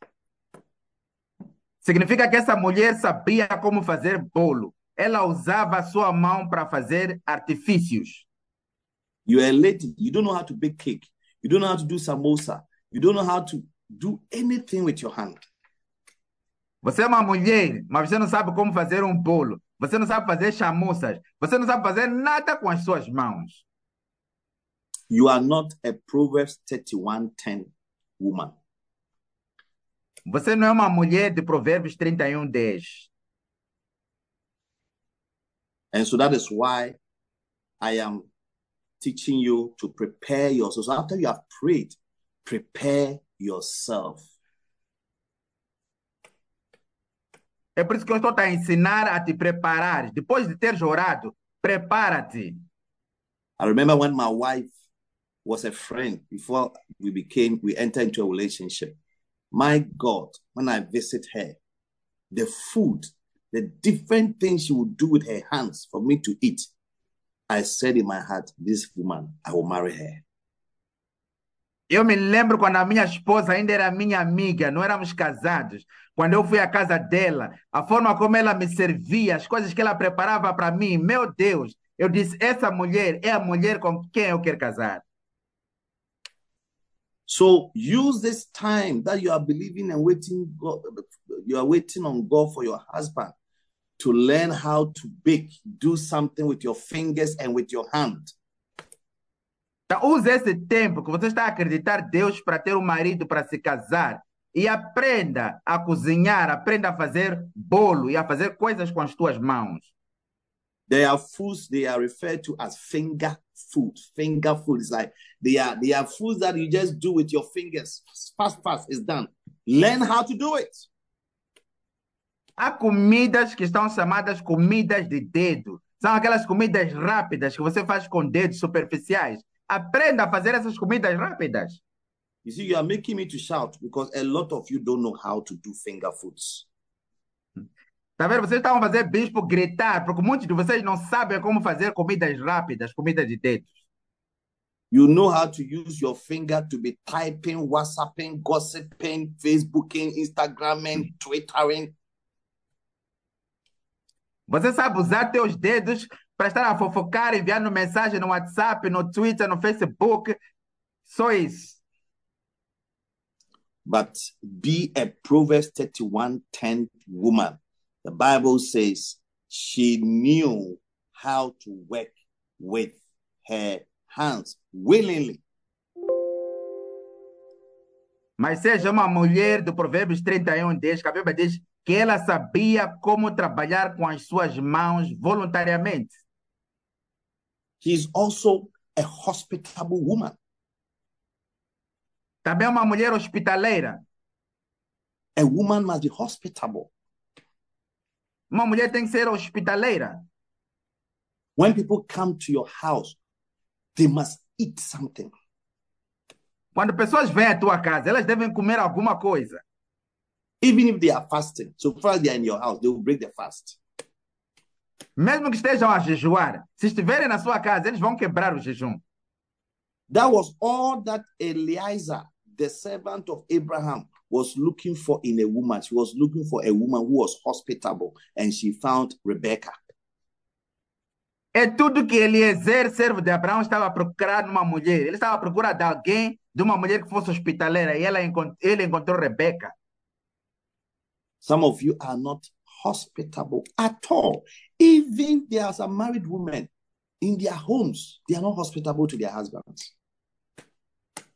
Significa que essa mulher sabia como fazer bolo. Ela usava a sua mão para fazer artifícios. You're a lady, you don't know how to bake cake. You don't know how to do samosa. You don't know how to do anything with your hand. Você é uma mulher, mas você não sabe como fazer um bolo. Você não sabe fazer chamuças. Você não sabe fazer nada com as suas mãos. You are not a Proverbs 31:10 woman. Você não é uma mulher de Provérbios 31, 10. And so that is why I am teaching you to prepare yourself. So after you have prayed, prepare yourself. É por isso que eu estou a ensinar a te preparar. Depois de ter orado, prepara-te. I remember when my wife was a friend before we became, we entered into a relationship. My God, when I visit her, the food, the different things she would do with her hands for me to eat, I said in my heart, this woman, I will marry her. Eu me lembro quando a minha esposa ainda era minha amiga, não éramos casados. Quando eu fui à casa dela, a forma como ela me servia, as coisas que ela preparava para mim, meu Deus, eu disse: essa mulher é a mulher com quem eu quero casar. So use this time that you are believing and waiting, God, you are waiting on God for your husband to learn how to bake, do something with your fingers and with your hand. Então, use esse tempo que você está a acreditar Deus para ter um marido para se casar e aprenda a cozinhar, aprenda a fazer bolo e a fazer coisas com as tuas mãos. There are foods they are referred to as finger food. Finger food is like they are they are foods that you just do with your fingers. Fast, fast, it's done. Learn how to do it. Há comidas que estão chamadas comidas de dedo. São aquelas comidas rápidas que você faz com dedos superficiais. Aprenda a fazer essas comidas rápidas. You see, you are making me to shout because a lot of you don't know how to do finger foods. Tá vendo? Vocês estavam fazer bispo gritar, porque muitos de vocês não sabem como fazer comidas rápidas, comidas de dedos. You know how to use your finger to be typing, WhatsApping, gossiping, Facebooking, Instagramming, Twittering. Você sabe usar teus dedos para estar a fofocar, enviando mensagem no WhatsApp, no Twitter, no Facebook. Só isso. But be a Proverbs 31 10 woman. The Bible says she knew how to work with her hands willingly. Mas seja uma mulher do Provérbios 31, 10, que a Bíblia diz que ela sabia como trabalhar com as suas mãos voluntariamente. She is also a hospitable woman. Também uma mulher hospitaleira. A woman must be hospitable. Uma mulher tem que ser hospitaleira. When people come to your house, they must eat something. Quando pessoas vêm à tua casa, elas devem comer alguma coisa. Even if they are fasting, so far they are in your house, they will break the fast. Mesmo que estejam a jejuar, se estiverem na sua casa, eles vão quebrar o jejum. That was all that Eliezer, the servant of Abraham, was looking for in a woman. She was looking for a woman who was hospitable, and she found Rebecca. É tudo que Eliezer, servo de Abraão, estava a procurar numa mulher. Ele estava à procura de alguém, de uma mulher que fosse hospitaleira, e ela ele encontrou Rebeca. Some of you are not hospitable at all. Even there are some married women in their homes, they are not hospitable to their husbands.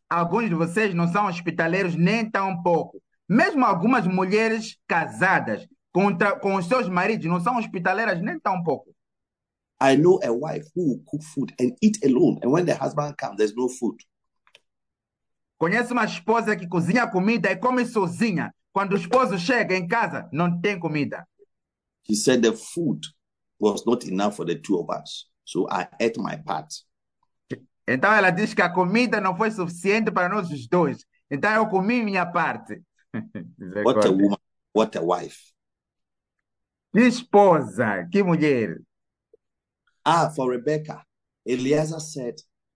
Alguns de vocês não são hospitaleiros nem tão pouco. Mesmo algumas mulheres casadas com, com os seus maridos não são hospitaleiras nem tão pouco. I know a wife who will cook food and eat alone, and when the husband comes, there's no food. Conheço uma esposa que cozinha comida e come sozinha. Quando o esposo chega em casa, não tem comida. She said the food was not enough for the two of us, so I ate my part. Então ela diz que a comida não foi suficiente para nós os dois. Então eu comi minha parte. <laughs> What a woman, what a wife. Que esposa, que mulher. Ah, for Rebecca, Eliezer said,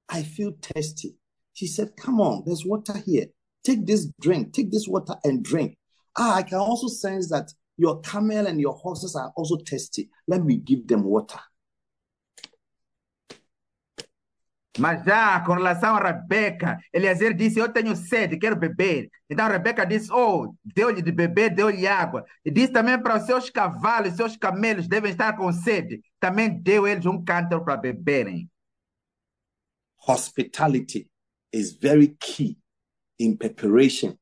I feel thirsty. She said, Come on, there's water here. Take this drink, take this water and drink. Ah, I can also sense that your camel and your horses are also thirsty. Let me give them water. Mas já com relação a Rebeca, Eliezer disse: Eu tenho sede, quero beber. Então Rebeca disse: Oh, deu-lhe de beber, deu-lhe água. E disse também para os seus cavalos, seus camelos devem estar com sede. Também deu eles um cântaro para beberem. Hospitality is very key in preparation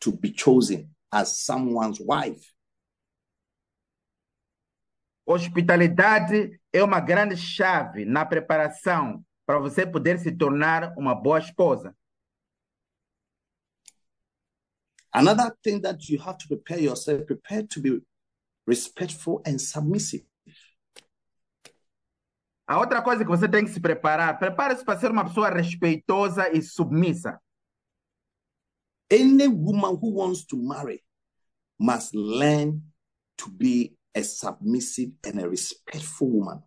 to be chosen as someone's wife. Hospitalidade é uma grande chave na preparação para você poder se tornar uma boa esposa. Another thing that you have to prepare yourself, prepare to be respectful and submissive. A outra coisa que você tem que se preparar, prepare-se para ser uma pessoa respeitosa e submissa. Any woman who wants to marry must learn to be a submissive and a respectful woman.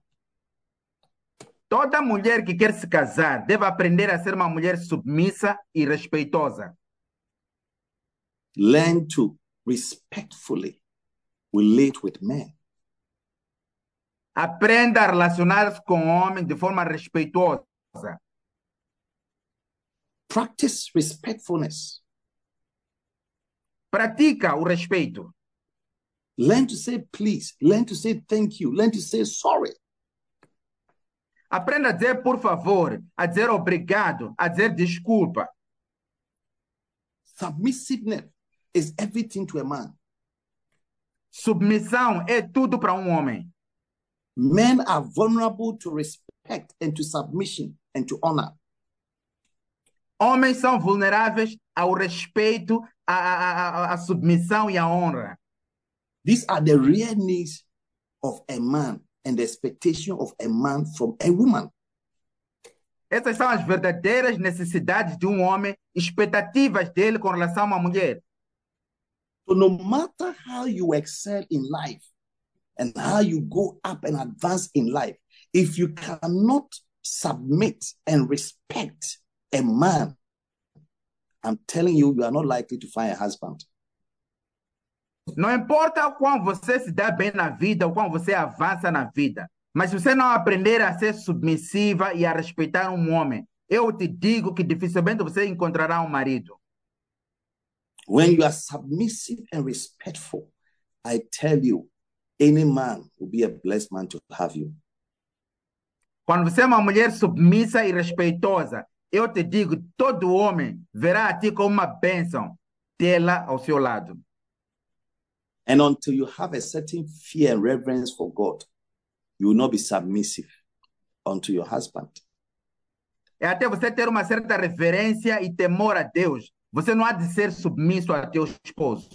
Toda mulher que quer se casar deve aprender a ser uma mulher submissa e respeitosa. Learn to respectfully relate with men. Aprenda a relacionar-se com homens de forma respeitosa. Practice respectfulness. Pratica o respeito. Learn to say please. Learn to say thank you. Learn to say sorry. Aprenda a dizer por favor, a dizer obrigado, a dizer desculpa. Submissiveness is everything to a man. Submissão é tudo para um homem. Men are vulnerable to respect and to submission and to honor. Homens são vulneráveis ao respeito, à, à, à, à submissão e à honra. These are the real needs of a man and the expectation of a man from a woman. Essas são as verdadeiras necessidades de um homem, expectativas dele com relação a uma mulher. So no matter how you excel in life and how you go up and advance in life, if you cannot submit and respect a man, I'm telling you, you are not likely to find a husband. Não importa o quão você se dá bem na vida, o quão você avança na vida, mas se você não aprender a ser submissiva e a respeitar um homem, eu te digo que dificilmente você encontrará um marido. When you are submissive and respectful, I tell you, any man will be a blessed man to have you. Quando você é uma mulher submissa e respeitosa, eu te digo, todo homem verá a ti como uma bênção tê-la ao seu lado. And until you have a certain fear and reverence for God, you will not be submissive unto your husband. É até você ter uma certa reverência e temor a Deus. Você não há de ser submisso a teu esposo.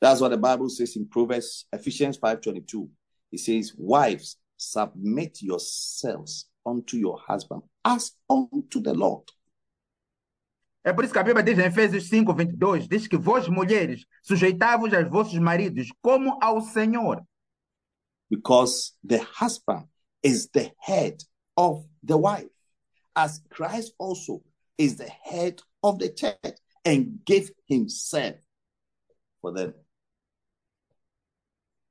That's what the Bible says in Proverbs, Ephesians 5:22. It says, Wives, submit yourselves unto your husband as unto the Lord. É por isso que a Bíblia diz em Efésios 5, 22, diz que vós, mulheres, sujeitai-vos aos vossos maridos como ao Senhor. Because the husband is the head of the wife, as Christ also is the head of the church and gave himself for them.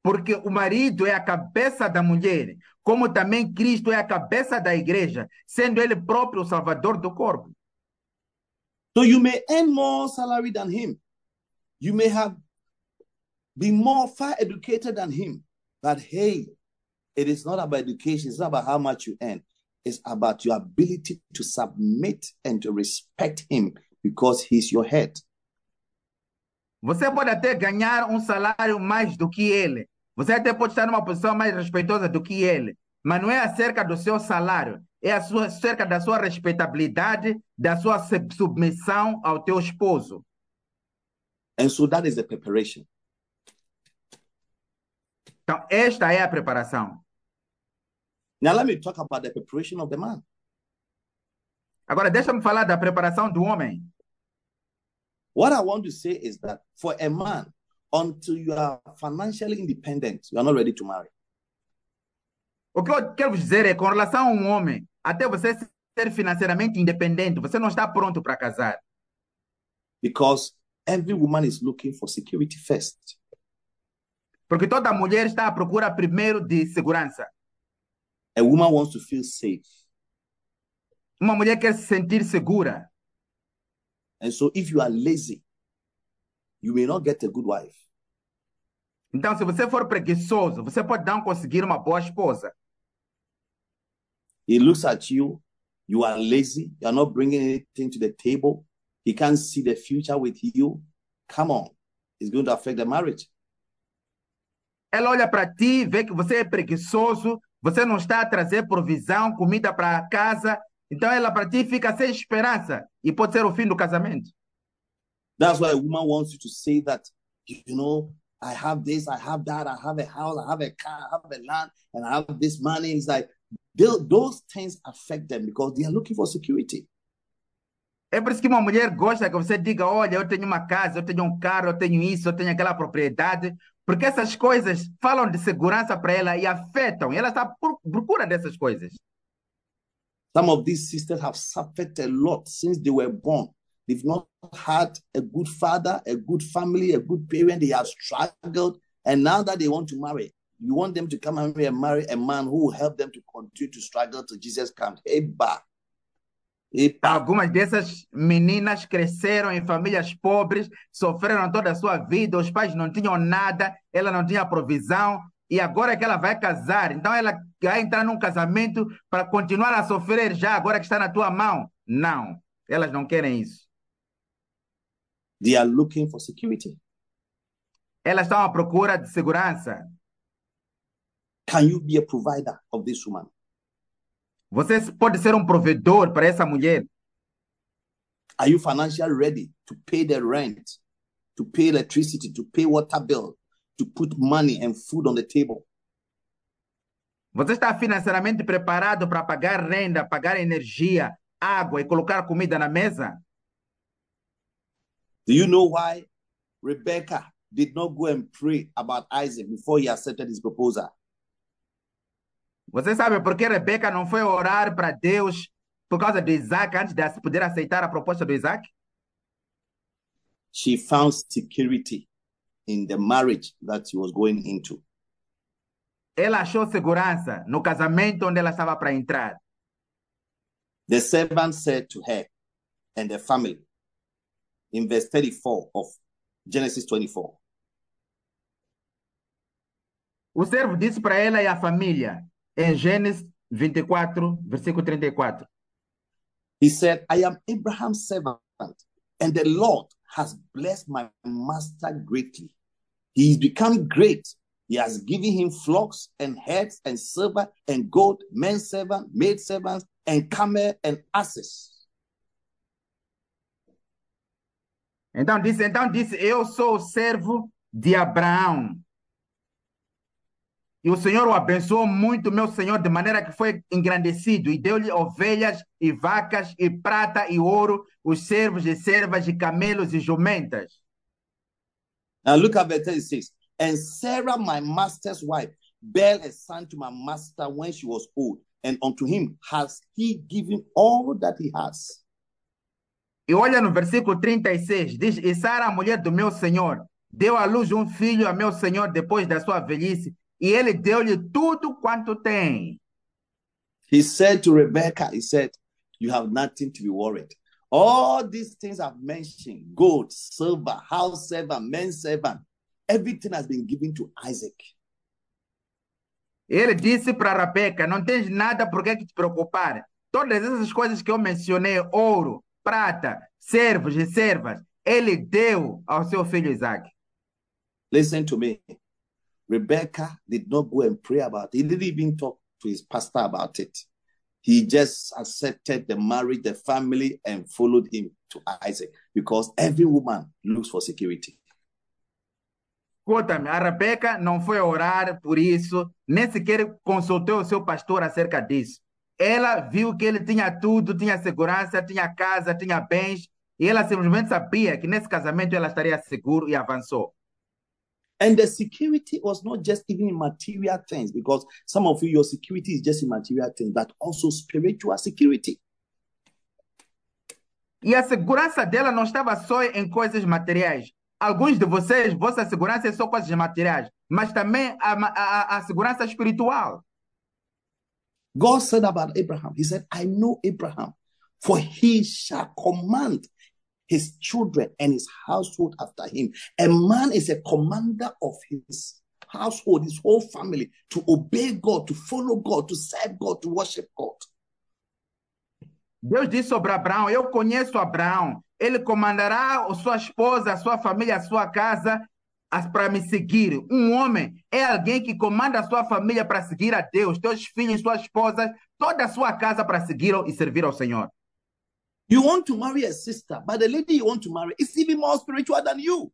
Porque o marido é a cabeça da mulher, como também Cristo é a cabeça da igreja, sendo ele próprio o salvador do corpo. So you may earn more salary than him. You may have been more far educated than him. But hey, it is not about education, it's not about how much you earn. It's about your ability to submit and to respect him because he's your head. Você pode até ganhar um salário mais do que ele. Você até pode estar numa posição mais respeitosa do que ele. Mas não é acerca do seu salário, é a sua- acerca da sua respeitabilidade, da sua sub- submissão ao teu esposo. And so that is the preparation. Então, esta é a preparação. Now let me talk about the preparation of the man. Agora, deixa-me falar da preparação do homem. What I want to say is that for a man, until you are financially independent, you are not ready to marry. O que eu quero dizer é, com relação a um homem, até você ser financeiramente independente, você não está pronto para casar. Because every woman is looking for security first. Porque toda mulher está à procura primeiro de segurança. A woman wants to feel safe. Uma mulher quer se sentir segura. And so if you are lazy, you may not get a good wife. Então, se você for preguiçoso, você pode não conseguir uma boa esposa. He looks at you, you are lazy, you are not bringing anything to the table. He can't see the future with you. Come on, it's going to affect the marriage. Ela olha para ti, vê que você é preguiçoso, você não está a trazer provisão, comida para casa. Então, ela para ti fica sem esperança e pode ser o fim do casamento. That's why a woman wants you to say that, you know, I have this, I have that, I have a house, I have a car, I have a land, and I have this money. It's like those things affect them because they are looking for security. É por isso que uma mulher gosta que você diga: olha, eu tenho uma casa, eu tenho um carro, eu tenho isso, eu tenho aquela propriedade. Porque essas coisas falam de segurança para ela e afetam. E ela está pro- procura dessas coisas. Some of these sisters have suffered a lot since they were born. They've not had a good father, a good family, a good parent. They have struggled. And now that they want to marry, you want them to come and marry a man who will help them to continue to struggle till Jesus comes. Eba. Eba. Algumas dessas meninas cresceram em famílias pobres, sofreram toda a sua vida, os pais não tinham nada, ela não tinha provisão, e agora é que ela vai casar. Então ela vai entrar num casamento para continuar a sofrer já, agora que está na tua mão. Não, elas não querem isso. They are looking for security. Elas estão à procura de segurança. Can you be a provider of this woman? Você pode ser um provedor para essa mulher. Are you financially ready to pay the rent, to pay electricity, to pay water bill, to put money and food on the table? Você está financeiramente preparado para pagar renda, pagar energia, água e colocar comida na mesa? Do you know why Rebecca did not go and pray about Isaac before he accepted his proposal? Você sabe por que Rebeca não foi orar para Deus por causa de Isaac antes de poder aceitar a proposta do Isaac? She found security in the marriage that she was going into. Ela achou segurança no casamento onde ela estava para entrar. The servant said to her and the family in verse 34 of Genesis 24, O servo disse para ela e a família, em Gênesis 24, versículo 34. He said, I am Abraham's servant, and the Lord has blessed my master greatly. He is become great. He has given him flocks and herds and silver and gold, men servant, maid servants, and camel and asses. Então disse, então disse, eu sou o servo de Abraão. E o Senhor o abençoou muito, meu Senhor, de maneira que foi engrandecido, e deu-lhe ovelhas e vacas e prata e ouro, os servos e servas e camelos e jumentas. Now look at verse 36. And Sarah, my master's wife, bare a son to my master when she was old, and unto him has he given all that he has. E olha no versículo 36, diz, e Sara, a mulher do meu Senhor, deu à luz um filho a meu Senhor depois da sua velhice, e ele deu-lhe tudo quanto tem. He said to Rebecca, he said, You have nothing to be worried. All these things I've mentioned gold, silver, house servant, men servant everything has been given to Isaac. Ele disse para Rebeca: Não tens nada por que te preocupar. Todas essas coisas que eu mencionei, ouro, prata, servos e servas, ele deu ao seu filho Isaac. Listen to me. Rebecca did not go and pray about it. He didn't even talk to his pastor about it. He just accepted the marriage, the family, and followed him to Isaac because every woman looks for security. Escuta-me, a Rebeca não foi orar por isso, nem sequer consultou o seu pastor acerca disso. Ela viu que ele tinha tudo, tinha segurança, tinha casa, tinha bens, e ela simplesmente sabia que nesse casamento ela estaria seguro e avançou. And the security was not just even in material things, because some of you, your security is just in material things, but also spiritual security. E a segurança dela não estava só em coisas materiais. Alguns de vocês, vossa segurança é só coisas materiais, mas também a, a, a segurança espiritual. God said about Abraham, He said, I know Abraham, for he shall command his children and his household after him. A man is a commander of his household, his whole family, to obey God, to follow God, to serve God, to worship God. Deus disse sobre Abraão: Eu conheço Abraão, ele comandará sua esposa, sua família, sua casa para me seguir. Um homem é alguém que comanda a sua família para seguir a Deus, teus filhos, sua esposa, toda a sua casa para seguir e servir ao Senhor. You want to marry a sister, but the lady you want to marry is even more spiritual than you.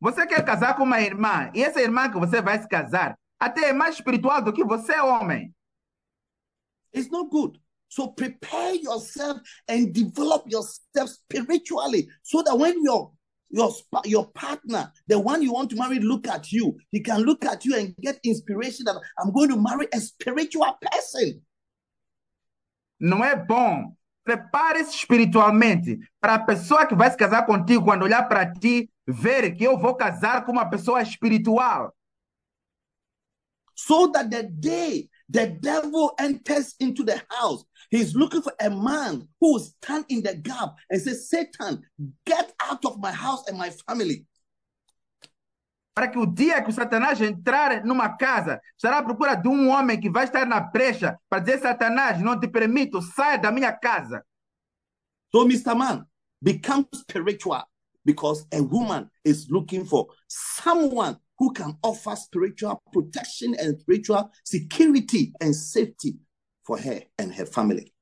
Você quer casar com uma irmã, e essa irmã que você vai se casar até é mais espiritual do que você, homem. It's not good. So prepare yourself and develop yourself spiritually so that when your your your partner, the one you want to marry, look at you, he can look at you and get inspiration that I'm going to marry a spiritual person. Não é bom. Prepare-se espiritualmente para a pessoa que vai se casar contigo, quando olhar para ti, ver que eu vou casar com uma pessoa espiritual. So that the day the devil enters into the house, he's looking for a man who will stand in the gap and say, Satan, get out of my house and my family. Para que o dia que o Satanás entrar numa casa, estará à procura de um homem que vai estar na brecha para dizer: Satanás, não te permito, saia da minha casa. So, Mr. Man, become spiritual because a woman is looking for someone who can offer spiritual protection and spiritual security and safety for her and her family.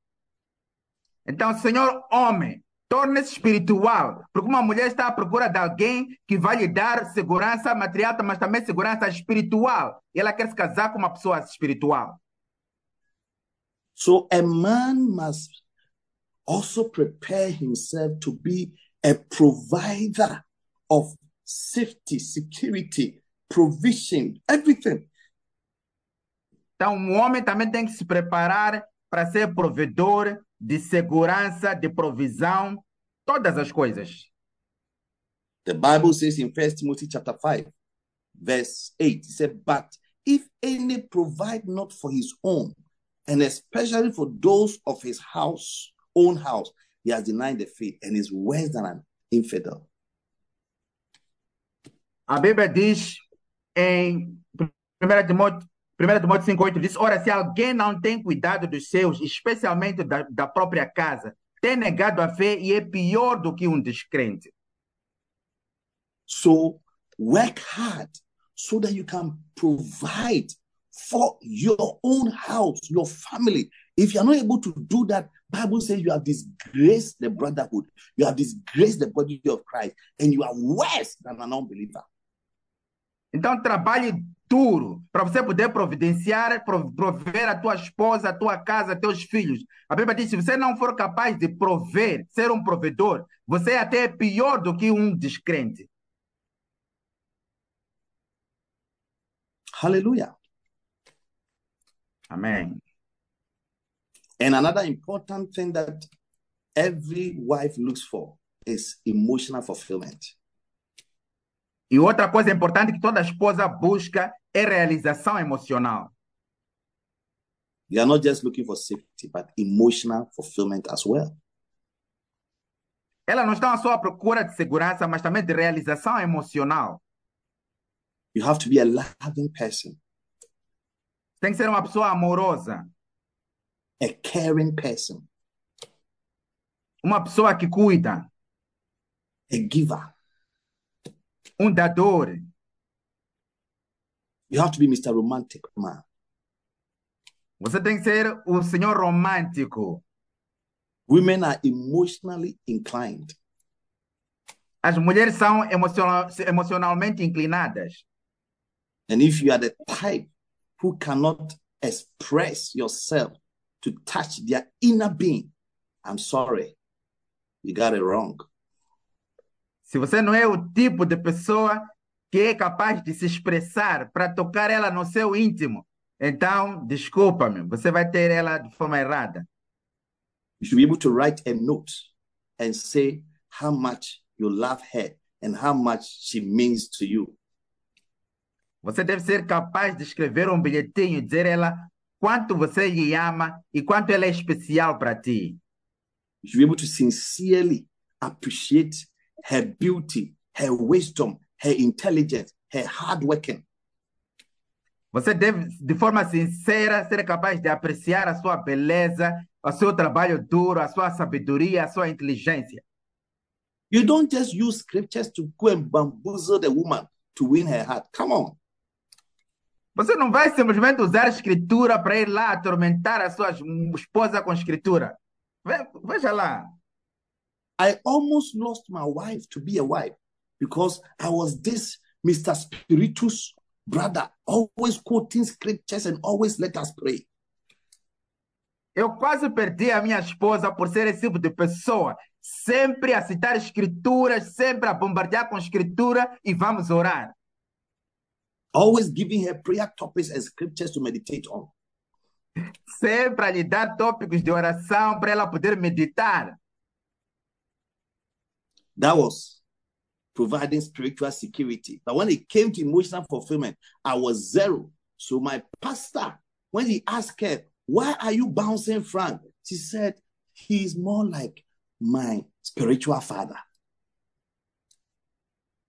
Então, Senhor homem, torne-se espiritual, porque uma mulher está à procura de alguém que vai lhe dar segurança material, mas também segurança espiritual. E ela quer se casar com uma pessoa espiritual. So a man must also prepare himself to be a provider of safety, security, provision, everything. Então, um homem também tem que se preparar para ser provedor de segurança, de provisão, todas as coisas. The Bible says in First Timothy chapter 5, verse 8, it said, But if any provide not for his own, and especially for those of his house, own house, he has denied the faith and is worse than an infidel. A Bíblia diz em 1 Timóteo, 1 Timóteo 5,8 diz: Ora, se alguém não tem cuidado dos seus, especialmente da, da própria casa, tem negado a fé e é pior do que um descrente. So work hard so that you can provide for your own house, your family. If you are not able to do that, Bible says you have disgraced the brotherhood, you have disgraced the body of Christ, and you are worse than an unbeliever. Então trabalhe duro para você poder providenciar, pro- prover a tua esposa, a tua casa, teus filhos. A Bíblia diz: se você não for capaz de prover, ser um provedor, você é até pior do que um descrente. Hallelujah. Amém. And another important thing that every wife looks for is emotional fulfillment. E outra coisa importante que toda esposa busca é realização emocional. You are not just looking for safety, but emotional fulfillment as well. Elas não estão só à procura de segurança, mas também de realização emocional. You have to be a loving person, Tem que ser uma pessoa amorosa, a caring person, uma pessoa que cuida, a giver. You have to be Mr. Romantic man. Você tem que ser o senhor romântico. Women are emotionally inclined. As mulheres são emocional, emocionalmente inclinadas. And if you are the type who cannot express yourself to touch their inner being, I'm sorry, you got it wrong. Se você não é o tipo de pessoa que é capaz de se expressar para tocar ela no seu íntimo, então, desculpa-me, você vai ter ela de forma errada. You should be able to write a note and say how much you love her and how much she means to you. Você deve ser capaz de escrever um bilhetinho e dizer a ela quanto você lhe ama e quanto ela é especial para ti. You should be able to sincerely appreciate her beauty, her wisdom, her intelligence, her hard working. Você deve, de forma sincera, ser capaz de apreciar a sua beleza, o seu trabalho duro, a sua sabedoria, a sua inteligência. You don't just use scriptures to go and bamboozle the woman to win her heart. Come on. Você não vai simplesmente usar a escritura para ir lá atormentar a sua esposa com escritura. Ve- Veja lá. I almost lost my wife to be a wife because I was this Mr. Spiritus brother, always quoting scriptures and always let us pray. Eu quase perdi a minha esposa por ser esse tipo de pessoa. Sempre a citar escrituras, sempre a bombardear com escritura e vamos orar. Always giving her prayer topics and scriptures to meditate on. Sempre a lhe dar tópicos de oração para ela poder meditar. That was providing spiritual security. But when it came to emotional fulfillment, I was zero. So my pastor, when he asked her, Why are you bouncing, Frank? She said, He's more like my spiritual father.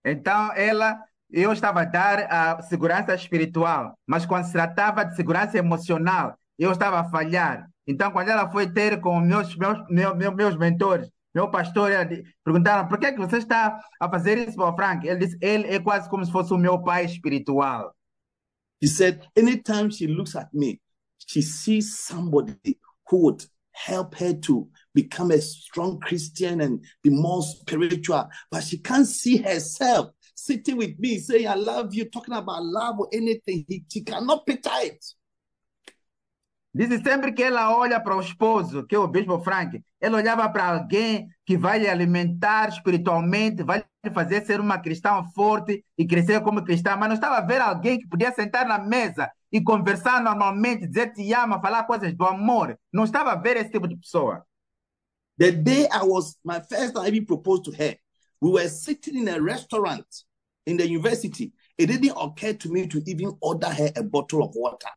Então, ela, eu estava a dar a segurança espiritual, mas quando se tratava de segurança emocional, eu estava a falhar. Então, quando ela foi ter com meus, meus, meus, meus, meus pastor perguntaram por que é que você está a fazer isso para Frank? Ele disse, ele é quase como se fosse o meu pai espiritual. He said, anytime she looks at me, she sees somebody who would help her to become a strong Christian and be more spiritual, but she can't see herself sitting with me saying, I love you, talking about love or anything. He- she cannot picture it. Disse sempre que ela olha para o esposo, que é o Bispo Frank, ela olhava para alguém que vai lhe alimentar espiritualmente, vai lhe fazer ser uma cristã forte e crescer como cristã, mas não estava a ver alguém que podia sentar na mesa e conversar normalmente, dizer te ama, falar coisas do amor. Não estava a ver esse tipo de pessoa. The day I was, my first time even proposed to her, we were sitting in a restaurant in the university. It didn't occur to me to even order her a bottle of water.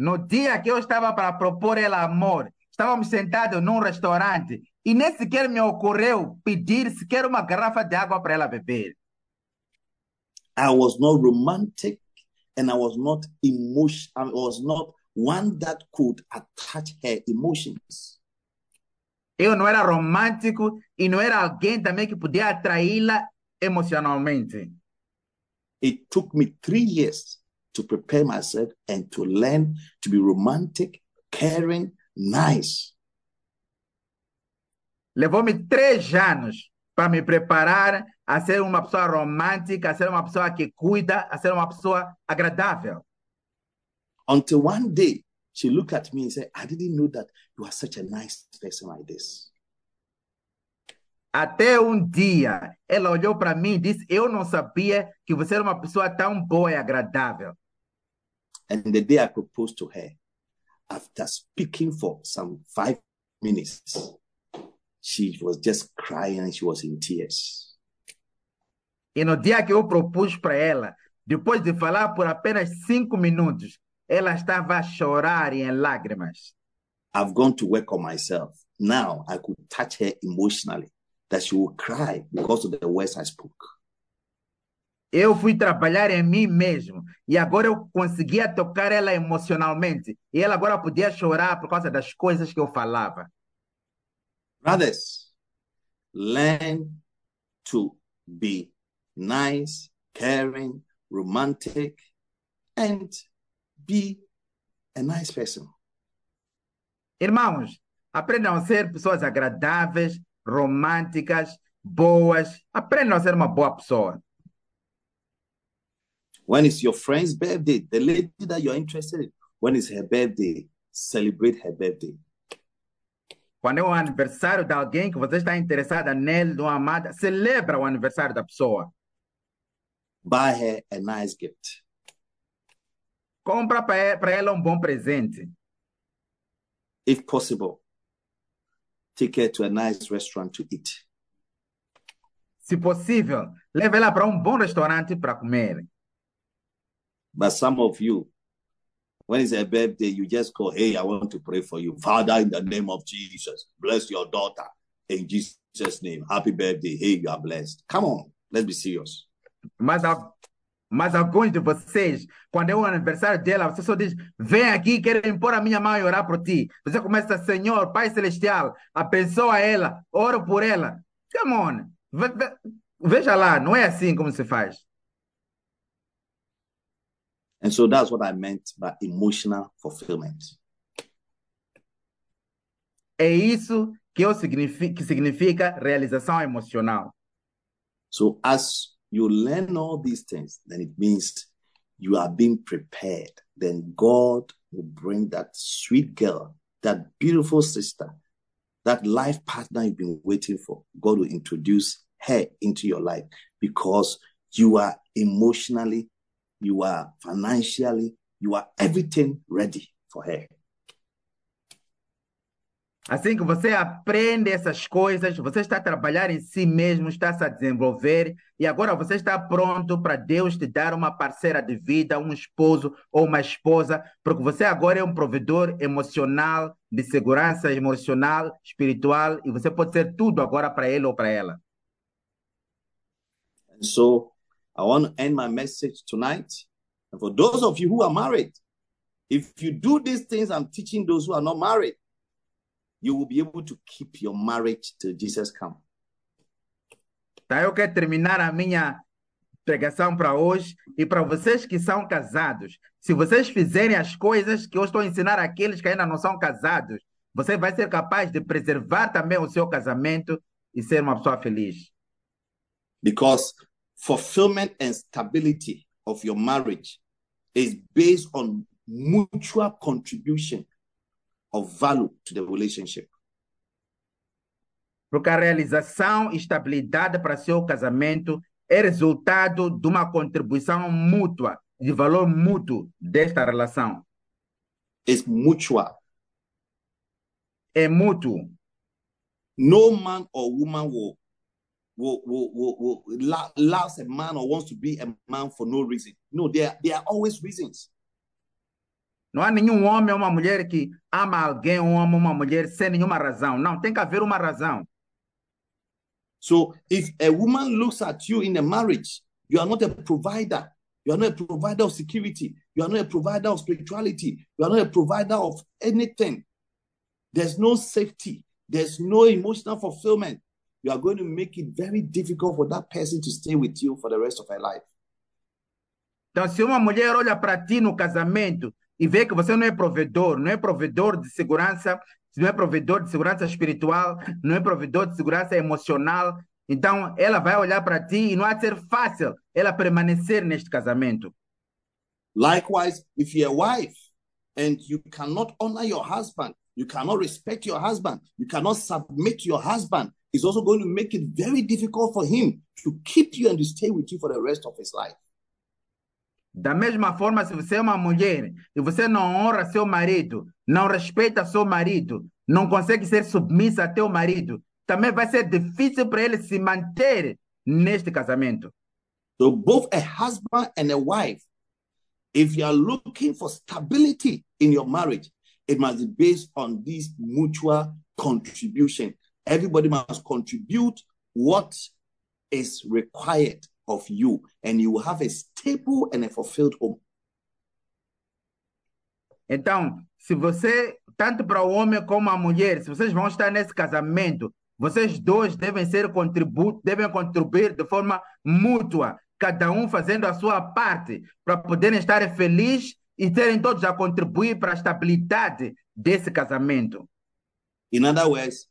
No dia que eu estava para propor ela amor, estávamos sentados num restaurante e nem sequer me ocorreu pedir sequer uma garrafa de água para ela beber. I was not romantic and I was not emotion I was not one that could attach her emotions. Eu não era romântico e não era alguém também que podia atraí-la emocionalmente. It took me three years to prepare myself and to learn to be romantic, caring, nice. Levou-me três anos para me preparar a ser uma pessoa romântica, a ser uma pessoa que cuida, a ser uma pessoa agradável. Until one day she looked at me and said, I didn't know that you are such a nice person like this. Até um dia, ela olhou para mim e disse: Eu não sabia que você era uma pessoa tão boa e agradável. And the day I proposed to her, after speaking for some five minutes, she was just crying and she was in tears. E no dia que eu propus para ela, depois de falar por apenas cinco minutos, ela estava a chorar em lágrimas. I've gone to work on myself. Now I could touch her emotionally, that she would cry because of the words I spoke. Eu fui trabalhar em mim mesmo e agora eu conseguia tocar ela emocionalmente. E ela agora podia chorar por causa das coisas que eu falava. Brothers, learn to be nice, caring, romantic, and be a nice person. Irmãos, aprendam a ser pessoas agradáveis, românticas, boas. Aprendam a ser uma boa pessoa. When it's your friend's birthday, the lady that you're interested in, when it's her birthday, celebrate her birthday. Quando é o aniversário de alguém que você está interessada nele, de uma amada, celebra o aniversário da pessoa. Buy her a nice gift. Compra para ela um bom presente. If possible, take her to a nice restaurant to eat. Se possível, leve ela para um bom restaurante para comer. But some of you, when it's her birthday, you just go, Hey, I want to pray for you. Father, in the name of Jesus, bless your daughter. In Jesus' name, happy birthday. Hey, you are blessed. Come on, let's be serious. Mas, mas alguns de vocês, quando é o aniversário dela, você só diz: Vem aqui, quero impor a minha mão e orar por ti. Você começa, Senhor, Pai Celestial, abençoa ela, oro por ela. Come on. Ve- ve- Veja lá, não é assim como se faz. And so that's what I meant by emotional fulfillment. É isso que, eu signifi- que significa realização emocional. So as you learn all these things, then it means you are being prepared. Then God will bring that sweet girl, that beautiful sister, that life partner you've been waiting for. God will introduce her into your life because you are emotionally, you are financially, you are everything ready for her. Assim que você aprende essas coisas, você está a trabalhar em si mesmo, está se a desenvolver e agora você está pronto para Deus te dar uma parceira de vida, um esposo ou uma esposa, porque você agora é um provedor emocional, de segurança emocional, espiritual e você pode ser tudo agora para ele ou para ela. So I want to end my message tonight. And for those of you who are married, if you do these things I'm teaching those who are not married, you will be able to keep your marriage till Jesus comes. Tá, eu quero terminar a minha pregação para hoje e para vocês que são casados. Se vocês fizerem as coisas que eu estou a ensinar àqueles que ainda não são casados, você vai ser capaz de preservar também o seu casamento e ser uma pessoa feliz. Because fulfillment and stability of your marriage is based on mutual contribution of value to the relationship. Porque a realização e estabilidade para seu casamento é resultado de uma contribuição mútua, de valor mútuo desta relação. It's mutual. É mútuo. No man or woman will will, will, will, will lo- loves a man or wants to be a man for no reason. No, there, there are always reasons. Não há nenhum homem ou uma mulher que ama alguém, ou uma mulher sem nenhuma razão. Não, tem que haver uma razão. So if a woman looks at you in a marriage, you are not a provider. You are not a provider of security. You are not a provider of spirituality. You are not a provider of anything. There's no safety. There's no emotional fulfillment. You are going to make it very difficult for that person to stay with you for the rest of her life. Então, se uma mulher olha para ti no casamento e vê que você não é provedor, não é provedor de segurança, não é provedor de segurança espiritual, não é provedor de segurança emocional, então ela vai olhar para ti e não de ser fácil ela permanecer neste casamento. Likewise, if you're a wife and you cannot honor your husband, you cannot respect your husband, you cannot submit your husband, it's also going to make it very difficult for him to keep you and to stay with you for the rest of his life. Da mesma forma, se você é uma mulher e você não honra seu marido, não respeita seu marido, não consegue ser submissa a teu marido, também vai ser difícil para ele se manter neste casamento. So, both a husband and a wife, if you are looking for stability in your marriage, it must be based on this mutual contribution. Everybody must contribute what is required of you, and you will have a stable and a fulfilled home. Então, se você, tanto para o homem como a mulher, se vocês vão estar nesse casamento, vocês dois devem ser contribu devem contribuir de forma mútua, cada um fazendo a sua parte, para poderem estar felizes e terem todos a contribuir para a estabilidade desse casamento. In other words,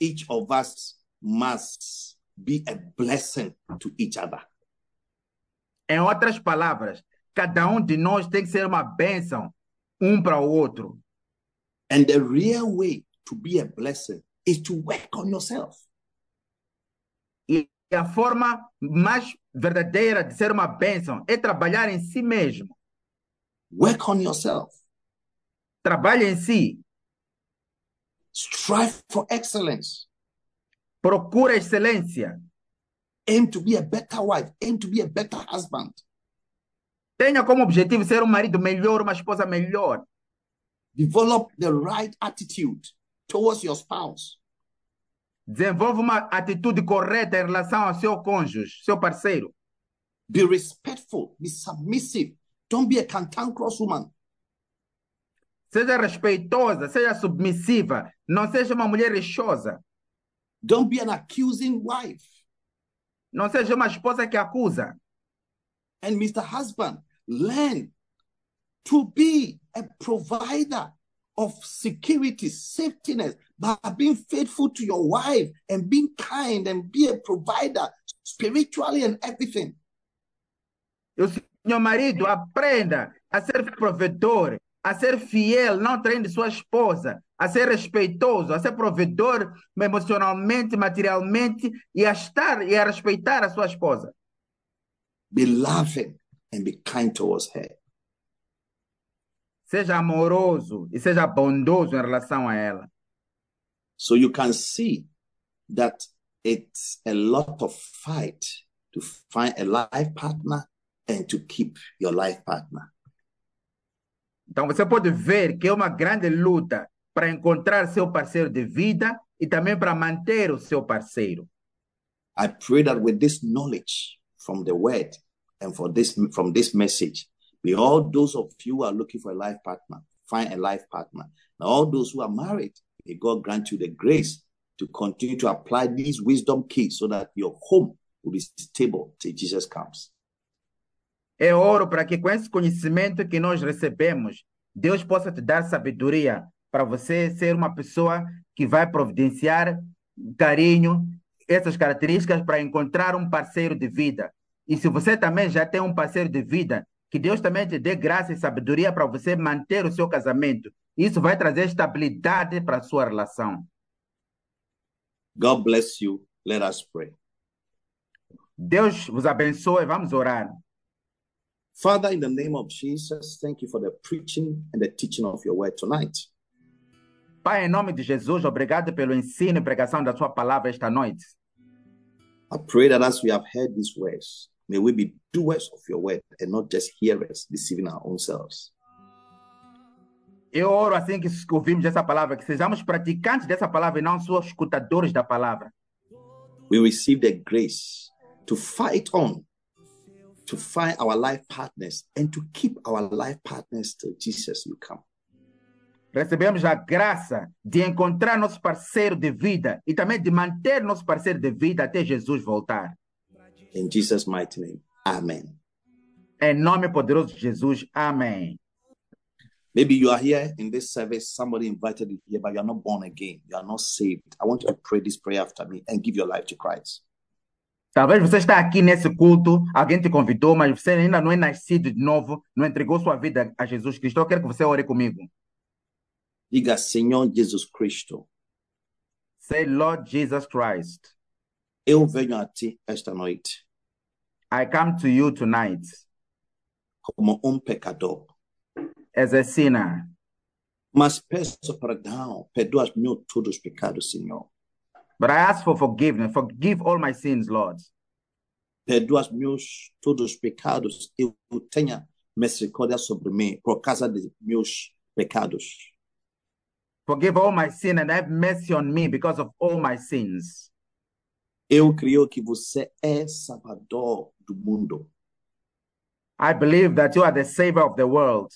each of us must be a blessing to each other. Em outras palavras, cada um de nós tem que ser uma bênção um para o outro. And the real way to be a blessing is to work on yourself. E a forma mais verdadeira de ser uma bênção é trabalhar em si mesmo. Work on yourself. Trabalhe em si. Strive for excellence. Procura excelência. Aim to be a better wife. Aim to be a better husband. Tenha como objetivo ser um marido melhor, uma esposa melhor. Develop the right attitude towards your spouse. Desenvolva uma atitude correta em relação ao seu cônjuge, seu parceiro. Be respectful. Be submissive. Don't be a cantankerous woman. Seja respeitosa, seja submissiva. Não seja uma mulher rixosa. Don't be an accusing wife. Não seja uma esposa que acusa. And Mr. Husband, learn to be a provider of security, safetyness, by being faithful to your wife and being kind and be a provider spiritually and everything. E o senhor marido aprenda a ser provedor, a ser fiel, não traindo sua esposa, a ser respeitoso, a ser provedor emocionalmente, materialmente e a estar e a respeitar a sua esposa. Be loving and be kind towards her. Seja amoroso e seja bondoso em relação a ela. So you can see that it's a lot of fight to find a life partner and to keep your life partner. Então você pode ver que é uma grande luta para encontrar seu parceiro de vida e também para manter o seu parceiro. I pray that with this knowledge from the word and for this from this message, may all those of you who are looking for a life partner find a life partner. And all those who are married, May God grant you the grace to continue to apply these wisdom keys so that your home will be stable till Jesus comes. É oro para que com esse conhecimento que nós recebemos, Deus possa te dar sabedoria para você ser uma pessoa que vai providenciar carinho, essas características para encontrar um parceiro de vida. E se você também já tem um parceiro de vida, que Deus também te dê graça e sabedoria para você manter o seu casamento. Isso vai trazer estabilidade para a sua relação. God bless you. Let us pray. Deus vos abençoe. Vamos orar. Father, in the name of Jesus, thank you for the preaching and the teaching of your word tonight. Pai, em nome de Jesus, obrigado pelo ensino e pregação da sua palavra esta noite. I pray that as we have heard these words, may we be doers of your word and not just hearers, deceiving our own selves. Eu oro assim que ouvimos essa palavra, que sejamos praticantes dessa palavra e não só escutadores da palavra. We receive the grace to fight on, to find our life partners, and to keep our life partners till Jesus will come. Recebemos a graça de encontrar nosso parceiro de vida e também de manter nosso parceiro de vida até Jesus voltar. In Jesus' mighty name, Amen. Em nome poderoso de Jesus, amém. Maybe you are here in this service, somebody invited you here, but you are not born again. You are not saved. I want you to pray this prayer after me and give your life to Christ. Talvez você está aqui nesse culto, alguém te convidou, mas você ainda não é nascido de novo, não entregou sua vida a Jesus Cristo. Eu quero que você ore comigo. Diga, Senhor Jesus Cristo, Say, Lord Jesus Christ, eu venho a ti esta noite I come to you tonight como um pecador, as a sinner. mas peço perdão, perdoa os meus todos os pecados, Senhor. But I ask for forgiveness. Forgive all my sins, Lord. Perdoa os meus todos os pecados e tenha misericórdia sobre mim por causa de meus pecados. Forgive all my sin and have mercy on me because of all my sins. Eu creio que você é salvador do mundo. I believe that you are the savior of the world.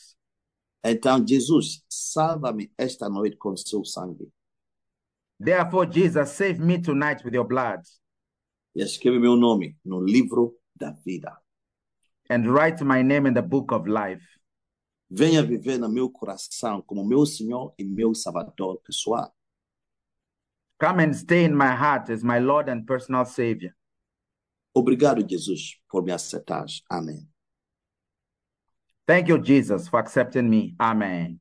Então, Jesus, salva-me esta noite com seu sangue. Therefore, Jesus, save me tonight with your blood E escreve meu nome no livro da vida. and write my name in the book of life. Venha viver no meu coração como meu Senhor e meu Salvador pessoal. Come and stay in my heart as my Lord and personal Savior. Obrigado, Jesus, por me aceitar. Amém. Thank you, Jesus, for accepting me. Amen.